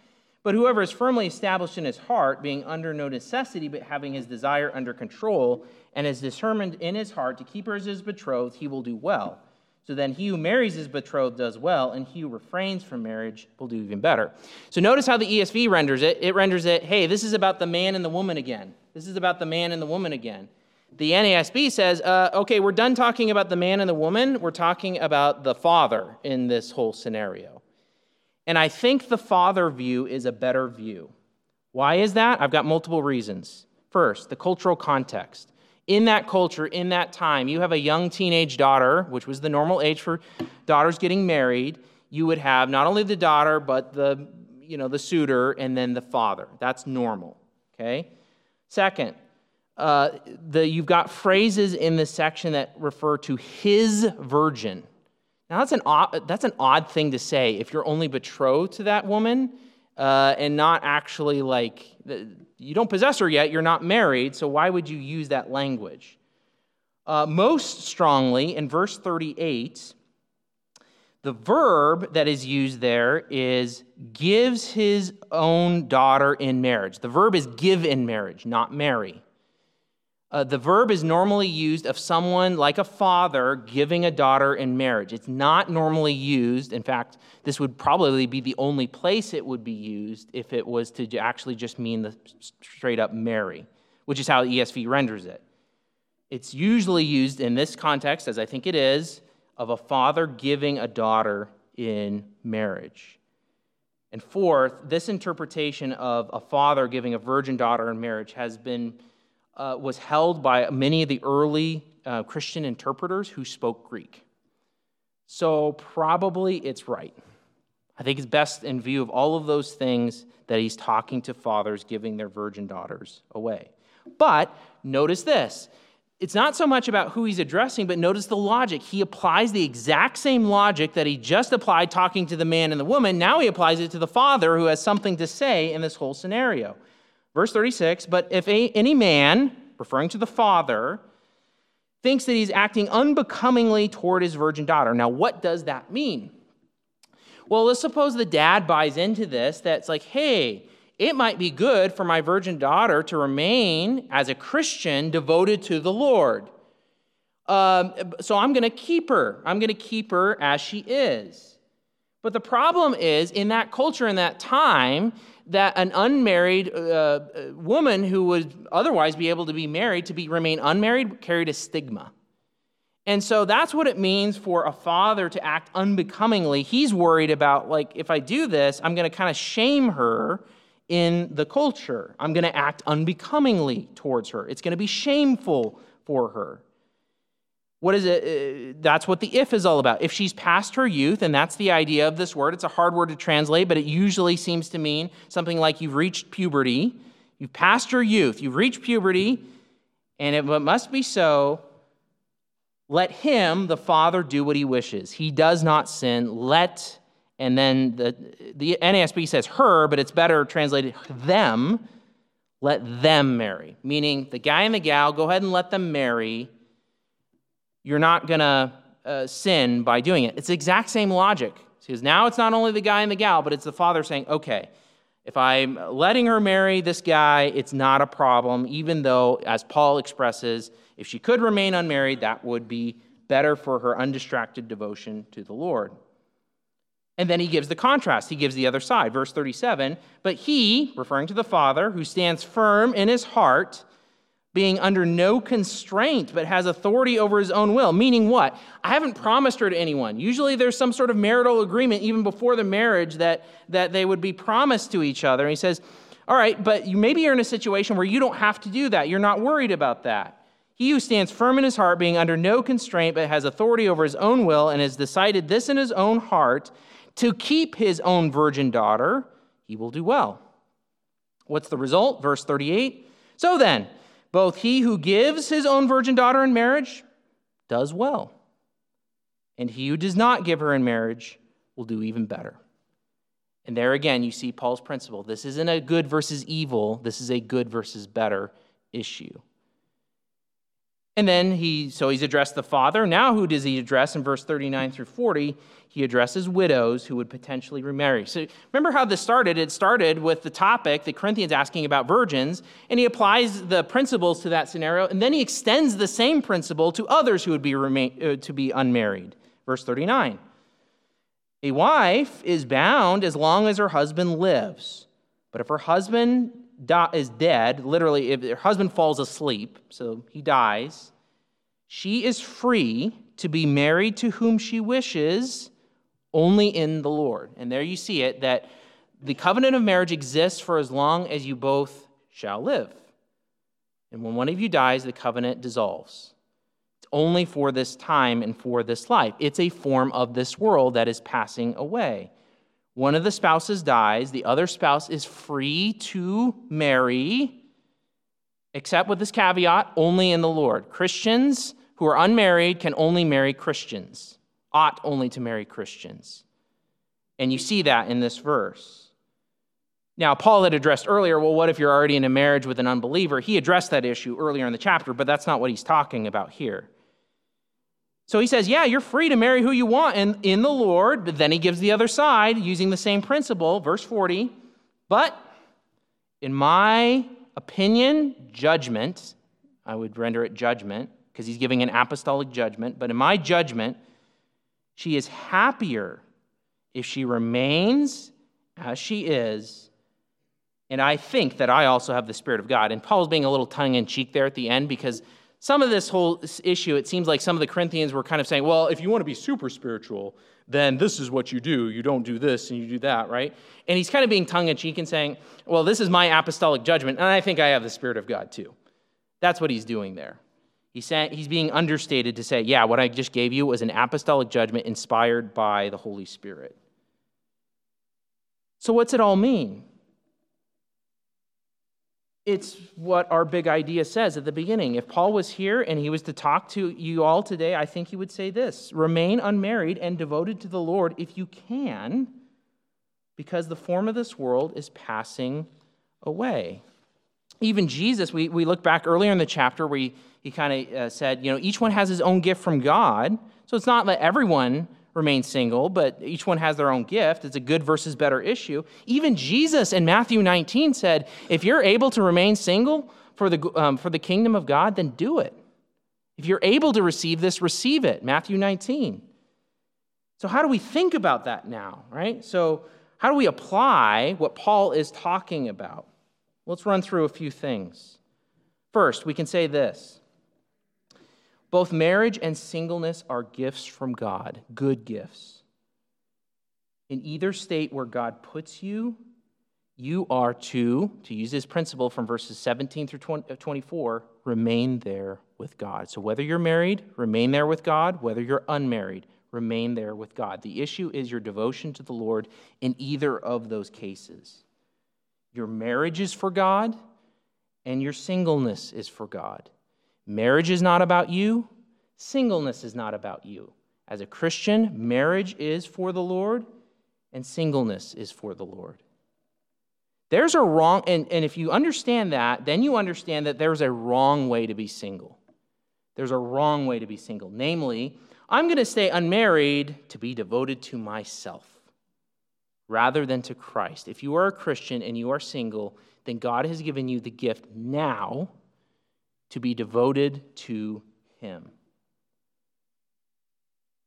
Speaker 2: But whoever is firmly established in his heart, being under no necessity, but having his desire under control, and is determined in his heart to keep her as his betrothed, he will do well. So then he who marries his betrothed does well, and he who refrains from marriage will do even better. So notice how the ESV renders it. It renders it, hey, this is about the man and the woman again. This is about the man and the woman again. The NASB says, uh, okay, we're done talking about the man and the woman. We're talking about the father in this whole scenario. And I think the father view is a better view. Why is that? I've got multiple reasons. First, the cultural context. In that culture, in that time, you have a young teenage daughter, which was the normal age for daughters getting married. You would have not only the daughter, but the, you know, the suitor and then the father. That's normal. Okay? Second, uh, the, you've got phrases in this section that refer to his virgin. Now, that's an, odd, that's an odd thing to say if you're only betrothed to that woman uh, and not actually like, you don't possess her yet, you're not married, so why would you use that language? Uh, most strongly, in verse 38, the verb that is used there is gives his own daughter in marriage. The verb is give in marriage, not marry. Uh, the verb is normally used of someone like a father giving a daughter in marriage. It's not normally used. In fact, this would probably be the only place it would be used if it was to actually just mean the straight up marry, which is how ESV renders it. It's usually used in this context, as I think it is, of a father giving a daughter in marriage. And fourth, this interpretation of a father giving a virgin daughter in marriage has been uh, was held by many of the early uh, Christian interpreters who spoke Greek. So probably it's right. I think it's best in view of all of those things that he's talking to fathers giving their virgin daughters away. But notice this it's not so much about who he's addressing, but notice the logic. He applies the exact same logic that he just applied talking to the man and the woman. Now he applies it to the father who has something to say in this whole scenario. Verse 36 But if any man, referring to the father, thinks that he's acting unbecomingly toward his virgin daughter, now what does that mean? Well, let's suppose the dad buys into this that's like, hey, it might be good for my virgin daughter to remain as a Christian devoted to the Lord. Um, so I'm going to keep her. I'm going to keep her as she is. But the problem is, in that culture, in that time, that an unmarried uh, uh, woman who would otherwise be able to be married to be remain unmarried carried a stigma. And so that's what it means for a father to act unbecomingly. He's worried about like if I do this, I'm going to kind of shame her in the culture. I'm going to act unbecomingly towards her. It's going to be shameful for her. What is it? Uh, that's what the if is all about. If she's past her youth, and that's the idea of this word, it's a hard word to translate, but it usually seems to mean something like you've reached puberty, you've passed your youth, you've reached puberty, and it must be so. Let him, the father, do what he wishes. He does not sin. Let, and then the, the NASB says her, but it's better translated them. Let them marry. Meaning the guy and the gal, go ahead and let them marry you're not going to uh, sin by doing it. It's the exact same logic. Because now it's not only the guy and the gal, but it's the father saying, okay, if I'm letting her marry this guy, it's not a problem, even though, as Paul expresses, if she could remain unmarried, that would be better for her undistracted devotion to the Lord. And then he gives the contrast. He gives the other side. Verse 37 But he, referring to the Father, who stands firm in his heart, being under no constraint, but has authority over his own will. Meaning what? I haven't promised her to anyone. Usually there's some sort of marital agreement, even before the marriage, that, that they would be promised to each other. And he says, All right, but you, maybe you're in a situation where you don't have to do that. You're not worried about that. He who stands firm in his heart, being under no constraint, but has authority over his own will, and has decided this in his own heart, to keep his own virgin daughter, he will do well. What's the result? Verse 38 So then, both he who gives his own virgin daughter in marriage does well, and he who does not give her in marriage will do even better. And there again, you see Paul's principle. This isn't a good versus evil, this is a good versus better issue. And then he, so he's addressed the father. Now, who does he address in verse 39 through 40? He addresses widows who would potentially remarry. So remember how this started? It started with the topic, the Corinthians asking about virgins, and he applies the principles to that scenario, and then he extends the same principle to others who would be, remain, uh, to be unmarried. Verse 39 A wife is bound as long as her husband lives, but if her husband is dead, literally, if her husband falls asleep, so he dies, she is free to be married to whom she wishes only in the Lord. And there you see it that the covenant of marriage exists for as long as you both shall live. And when one of you dies, the covenant dissolves. It's only for this time and for this life. It's a form of this world that is passing away one of the spouses dies, the other spouse is free to marry, except with this caveat only in the Lord. Christians who are unmarried can only marry Christians, ought only to marry Christians. And you see that in this verse. Now, Paul had addressed earlier, well, what if you're already in a marriage with an unbeliever? He addressed that issue earlier in the chapter, but that's not what he's talking about here. So he says, Yeah, you're free to marry who you want in, in the Lord. But then he gives the other side using the same principle, verse 40. But in my opinion, judgment, I would render it judgment because he's giving an apostolic judgment. But in my judgment, she is happier if she remains as she is. And I think that I also have the Spirit of God. And Paul's being a little tongue in cheek there at the end because some of this whole issue, it seems like some of the Corinthians were kind of saying, well, if you want to be super spiritual, then this is what you do. You don't do this and you do that, right? And he's kind of being tongue in cheek and saying, well, this is my apostolic judgment, and I think I have the Spirit of God too. That's what he's doing there. He's, being understated to say, yeah, what I just gave you was an apostolic judgment inspired by the Holy Spirit. So, what's it all mean? it's what our big idea says at the beginning. If Paul was here and he was to talk to you all today, I think he would say this remain unmarried and devoted to the Lord if you can, because the form of this world is passing away. Even Jesus, we, we look back earlier in the chapter where he, he kind of uh, said, you know, each one has his own gift from God. So it's not that everyone remains single, but each one has their own gift. It's a good versus better issue. Even Jesus in Matthew 19 said, if you're able to remain single for the, um, for the kingdom of God, then do it. If you're able to receive this, receive it. Matthew 19. So, how do we think about that now, right? So, how do we apply what Paul is talking about? Let's run through a few things. First, we can say this both marriage and singleness are gifts from God, good gifts. In either state where God puts you, you are to, to use this principle from verses 17 through uh, 24, remain there with God. So whether you're married, remain there with God. Whether you're unmarried, remain there with God. The issue is your devotion to the Lord in either of those cases. Your marriage is for God, and your singleness is for God. Marriage is not about you, singleness is not about you. As a Christian, marriage is for the Lord, and singleness is for the Lord. There's a wrong, and, and if you understand that, then you understand that there's a wrong way to be single. There's a wrong way to be single. Namely, I'm going to stay unmarried to be devoted to myself rather than to Christ. If you are a Christian and you are single, then God has given you the gift now to be devoted to Him.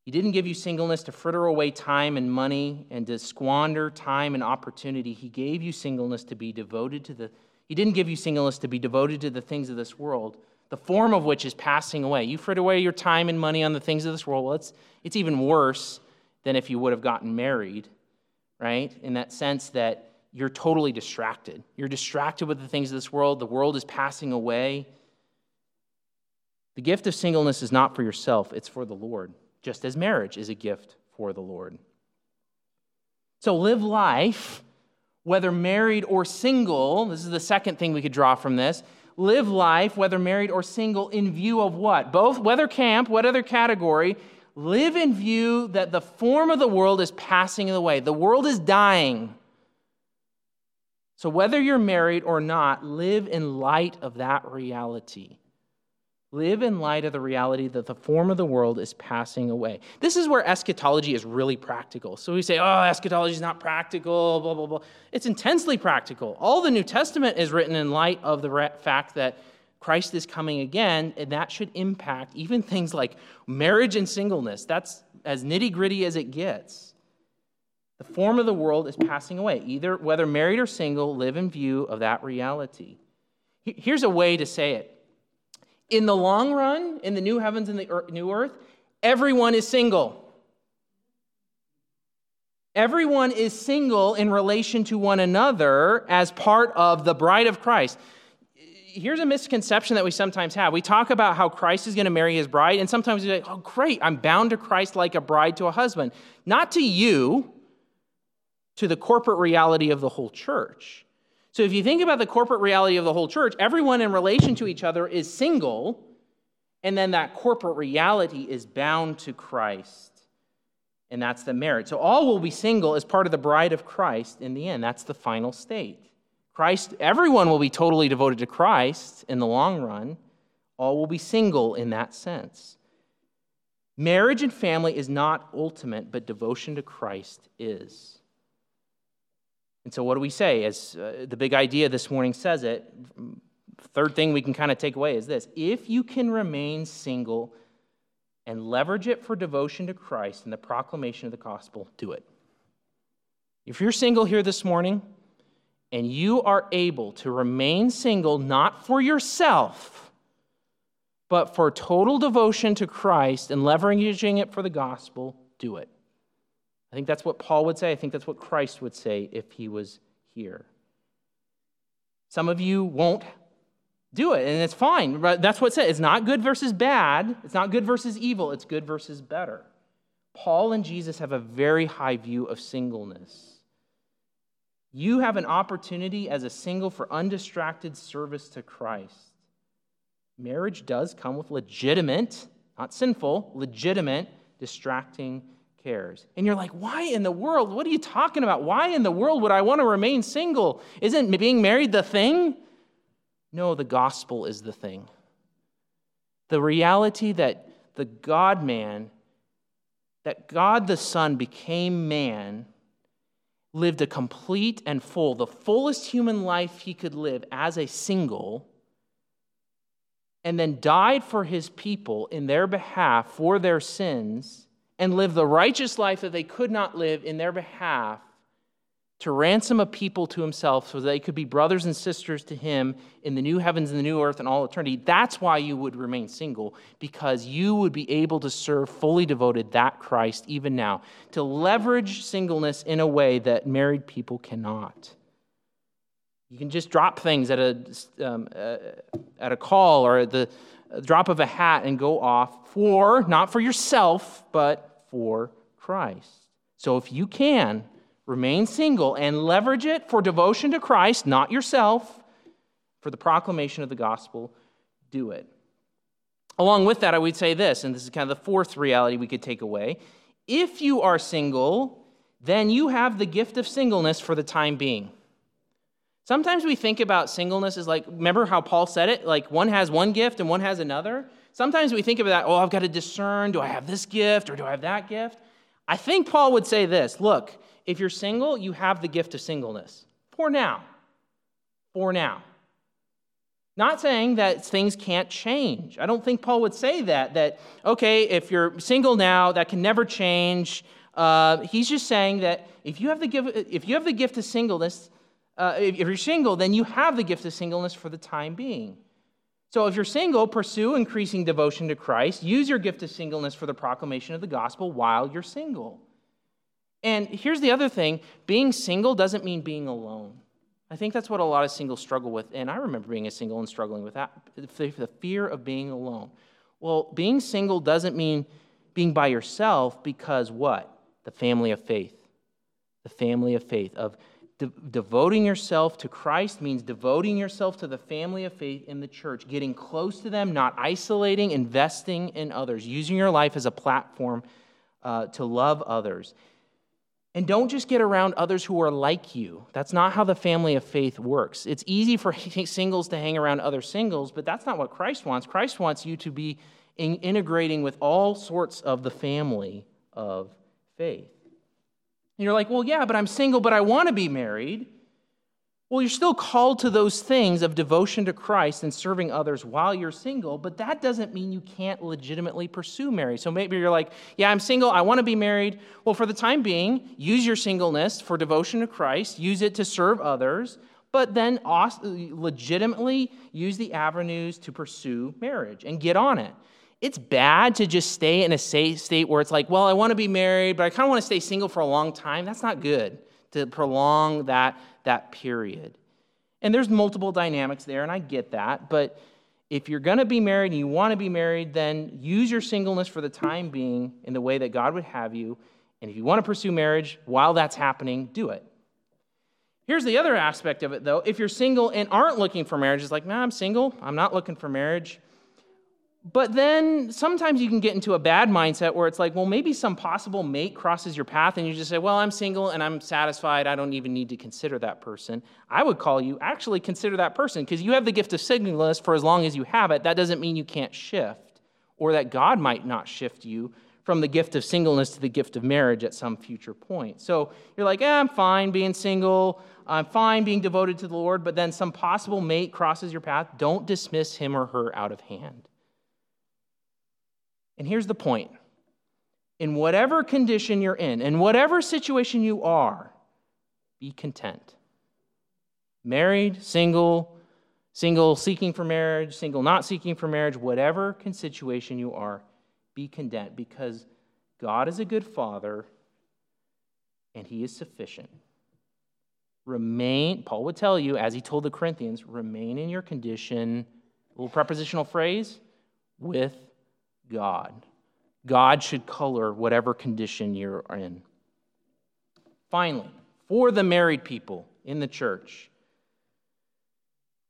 Speaker 2: He didn't give you singleness to fritter away time and money and to squander time and opportunity. He gave you singleness to be devoted to the He didn't give you singleness to be devoted to the things of this world, the form of which is passing away. You fritter away your time and money on the things of this world. Well, it's, it's even worse than if you would have gotten married, right? In that sense that you're totally distracted. You're distracted with the things of this world. The world is passing away. The gift of singleness is not for yourself, it's for the Lord just as marriage is a gift for the Lord. So live life, whether married or single. This is the second thing we could draw from this. Live life, whether married or single, in view of what? Both, whether camp, what other category, live in view that the form of the world is passing away. The world is dying. So whether you're married or not, live in light of that reality. Live in light of the reality that the form of the world is passing away. This is where eschatology is really practical. So we say, oh, eschatology is not practical, blah, blah, blah. It's intensely practical. All the New Testament is written in light of the fact that Christ is coming again, and that should impact even things like marriage and singleness. That's as nitty gritty as it gets. The form of the world is passing away. Either, whether married or single, live in view of that reality. Here's a way to say it in the long run, in the new heavens and the new earth, everyone is single. Everyone is single in relation to one another as part of the bride of Christ. Here's a misconception that we sometimes have. We talk about how Christ is going to marry his bride, and sometimes we say, oh, great, I'm bound to Christ like a bride to a husband. Not to you, to the corporate reality of the whole church. So if you think about the corporate reality of the whole church, everyone in relation to each other is single, and then that corporate reality is bound to Christ. And that's the marriage. So all will be single as part of the bride of Christ in the end. That's the final state. Christ, everyone will be totally devoted to Christ in the long run. All will be single in that sense. Marriage and family is not ultimate, but devotion to Christ is. And so, what do we say? As uh, the big idea this morning says it, third thing we can kind of take away is this if you can remain single and leverage it for devotion to Christ and the proclamation of the gospel, do it. If you're single here this morning and you are able to remain single not for yourself, but for total devotion to Christ and leveraging it for the gospel, do it. I think that's what Paul would say. I think that's what Christ would say if he was here. Some of you won't do it, and it's fine. That's what it says. It's not good versus bad, it's not good versus evil, it's good versus better. Paul and Jesus have a very high view of singleness. You have an opportunity as a single for undistracted service to Christ. Marriage does come with legitimate, not sinful, legitimate, distracting cares. And you're like, why in the world? What are you talking about? Why in the world would I want to remain single? Isn't being married the thing? No, the gospel is the thing. The reality that the God man, that God the Son became man, lived a complete and full, the fullest human life he could live as a single, and then died for his people in their behalf for their sins and live the righteous life that they could not live in their behalf to ransom a people to himself so they could be brothers and sisters to him in the new heavens and the new earth and all eternity. That's why you would remain single, because you would be able to serve fully devoted that Christ even now, to leverage singleness in a way that married people cannot. You can just drop things at a, um, uh, at a call or at the drop of a hat and go off for, not for yourself, but for Christ. So if you can, remain single and leverage it for devotion to Christ, not yourself, for the proclamation of the gospel, do it. Along with that, I would say this, and this is kind of the fourth reality we could take away. If you are single, then you have the gift of singleness for the time being. Sometimes we think about singleness as like, remember how Paul said it? Like one has one gift and one has another. Sometimes we think of that, oh, I've got to discern do I have this gift or do I have that gift? I think Paul would say this look, if you're single, you have the gift of singleness for now. For now. Not saying that things can't change. I don't think Paul would say that, that, okay, if you're single now, that can never change. Uh, he's just saying that if you have the gift, if you have the gift of singleness, uh, if you're single, then you have the gift of singleness for the time being. So if you're single, pursue increasing devotion to Christ. Use your gift of singleness for the proclamation of the gospel while you're single. And here's the other thing being single doesn't mean being alone. I think that's what a lot of singles struggle with. And I remember being a single and struggling with that the fear of being alone. Well, being single doesn't mean being by yourself because what? The family of faith. The family of faith, of de- devoting yourself to Christ means devoting yourself to the family of faith in the church, getting close to them, not isolating, investing in others, using your life as a platform uh, to love others. And don't just get around others who are like you. That's not how the family of faith works. It's easy for singles to hang around other singles, but that's not what Christ wants. Christ wants you to be in integrating with all sorts of the family of faith. And you're like, well, yeah, but I'm single, but I want to be married. Well, you're still called to those things of devotion to Christ and serving others while you're single, but that doesn't mean you can't legitimately pursue marriage. So maybe you're like, yeah, I'm single, I want to be married. Well, for the time being, use your singleness for devotion to Christ, use it to serve others, but then legitimately use the avenues to pursue marriage and get on it. It's bad to just stay in a state where it's like, well, I want to be married, but I kind of want to stay single for a long time. That's not good to prolong that that period. And there's multiple dynamics there, and I get that. But if you're going to be married and you want to be married, then use your singleness for the time being in the way that God would have you. And if you want to pursue marriage while that's happening, do it. Here's the other aspect of it, though. If you're single and aren't looking for marriage, it's like, nah, I'm single. I'm not looking for marriage. But then sometimes you can get into a bad mindset where it's like, well, maybe some possible mate crosses your path and you just say, well, I'm single and I'm satisfied. I don't even need to consider that person. I would call you actually consider that person because you have the gift of singleness for as long as you have it. That doesn't mean you can't shift or that God might not shift you from the gift of singleness to the gift of marriage at some future point. So you're like, eh, I'm fine being single. I'm fine being devoted to the Lord. But then some possible mate crosses your path. Don't dismiss him or her out of hand. And here's the point in whatever condition you're in, in whatever situation you are, be content. Married, single, single seeking for marriage, single not seeking for marriage, whatever situation you are, be content because God is a good father and he is sufficient. Remain, Paul would tell you, as he told the Corinthians, remain in your condition, little prepositional phrase, with God. God should color whatever condition you're in. Finally, for the married people in the church,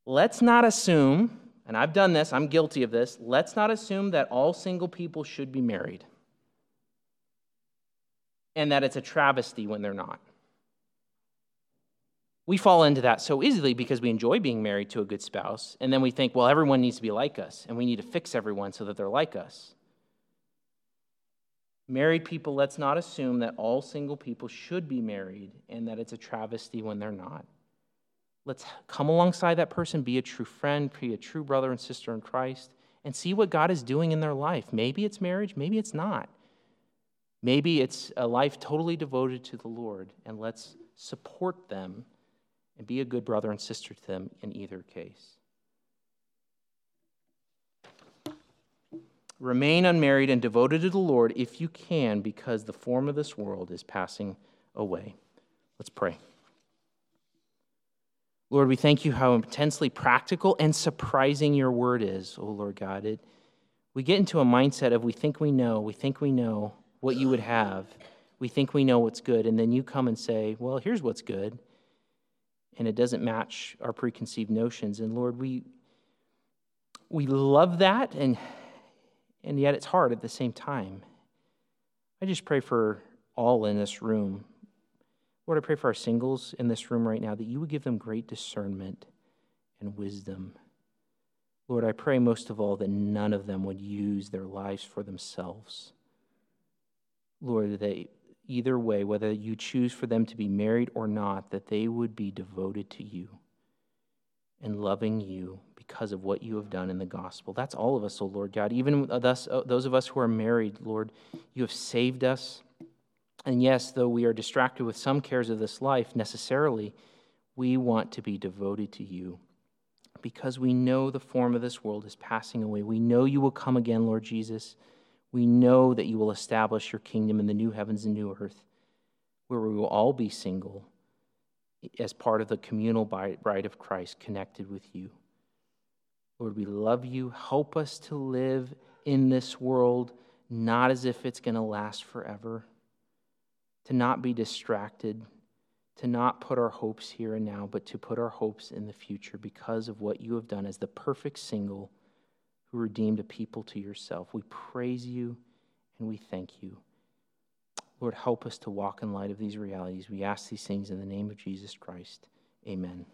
Speaker 2: let's not assume, and I've done this, I'm guilty of this, let's not assume that all single people should be married and that it's a travesty when they're not. We fall into that so easily because we enjoy being married to a good spouse, and then we think, well, everyone needs to be like us, and we need to fix everyone so that they're like us. Married people, let's not assume that all single people should be married and that it's a travesty when they're not. Let's come alongside that person, be a true friend, be a true brother and sister in Christ, and see what God is doing in their life. Maybe it's marriage, maybe it's not. Maybe it's a life totally devoted to the Lord, and let's support them and be a good brother and sister to them in either case. Remain unmarried and devoted to the Lord if you can, because the form of this world is passing away. Let's pray. Lord, we thank you how intensely practical and surprising your word is, oh Lord God. It, we get into a mindset of we think we know, we think we know what you would have, we think we know what's good, and then you come and say, well, here's what's good, and it doesn't match our preconceived notions. And Lord, we, we love that, and and yet it's hard at the same time. I just pray for all in this room. Lord, I pray for our singles in this room right now that you would give them great discernment and wisdom. Lord, I pray most of all that none of them would use their lives for themselves. Lord, that either way, whether you choose for them to be married or not, that they would be devoted to you and loving you because of what you have done in the gospel. That's all of us, O oh Lord God. Even thus, uh, those of us who are married, Lord, you have saved us. And yes, though we are distracted with some cares of this life, necessarily, we want to be devoted to you because we know the form of this world is passing away. We know you will come again, Lord Jesus. We know that you will establish your kingdom in the new heavens and new earth, where we will all be single as part of the communal bride of Christ connected with you. Lord, we love you. Help us to live in this world not as if it's going to last forever, to not be distracted, to not put our hopes here and now, but to put our hopes in the future because of what you have done as the perfect single who redeemed a people to yourself. We praise you and we thank you. Lord, help us to walk in light of these realities. We ask these things in the name of Jesus Christ. Amen.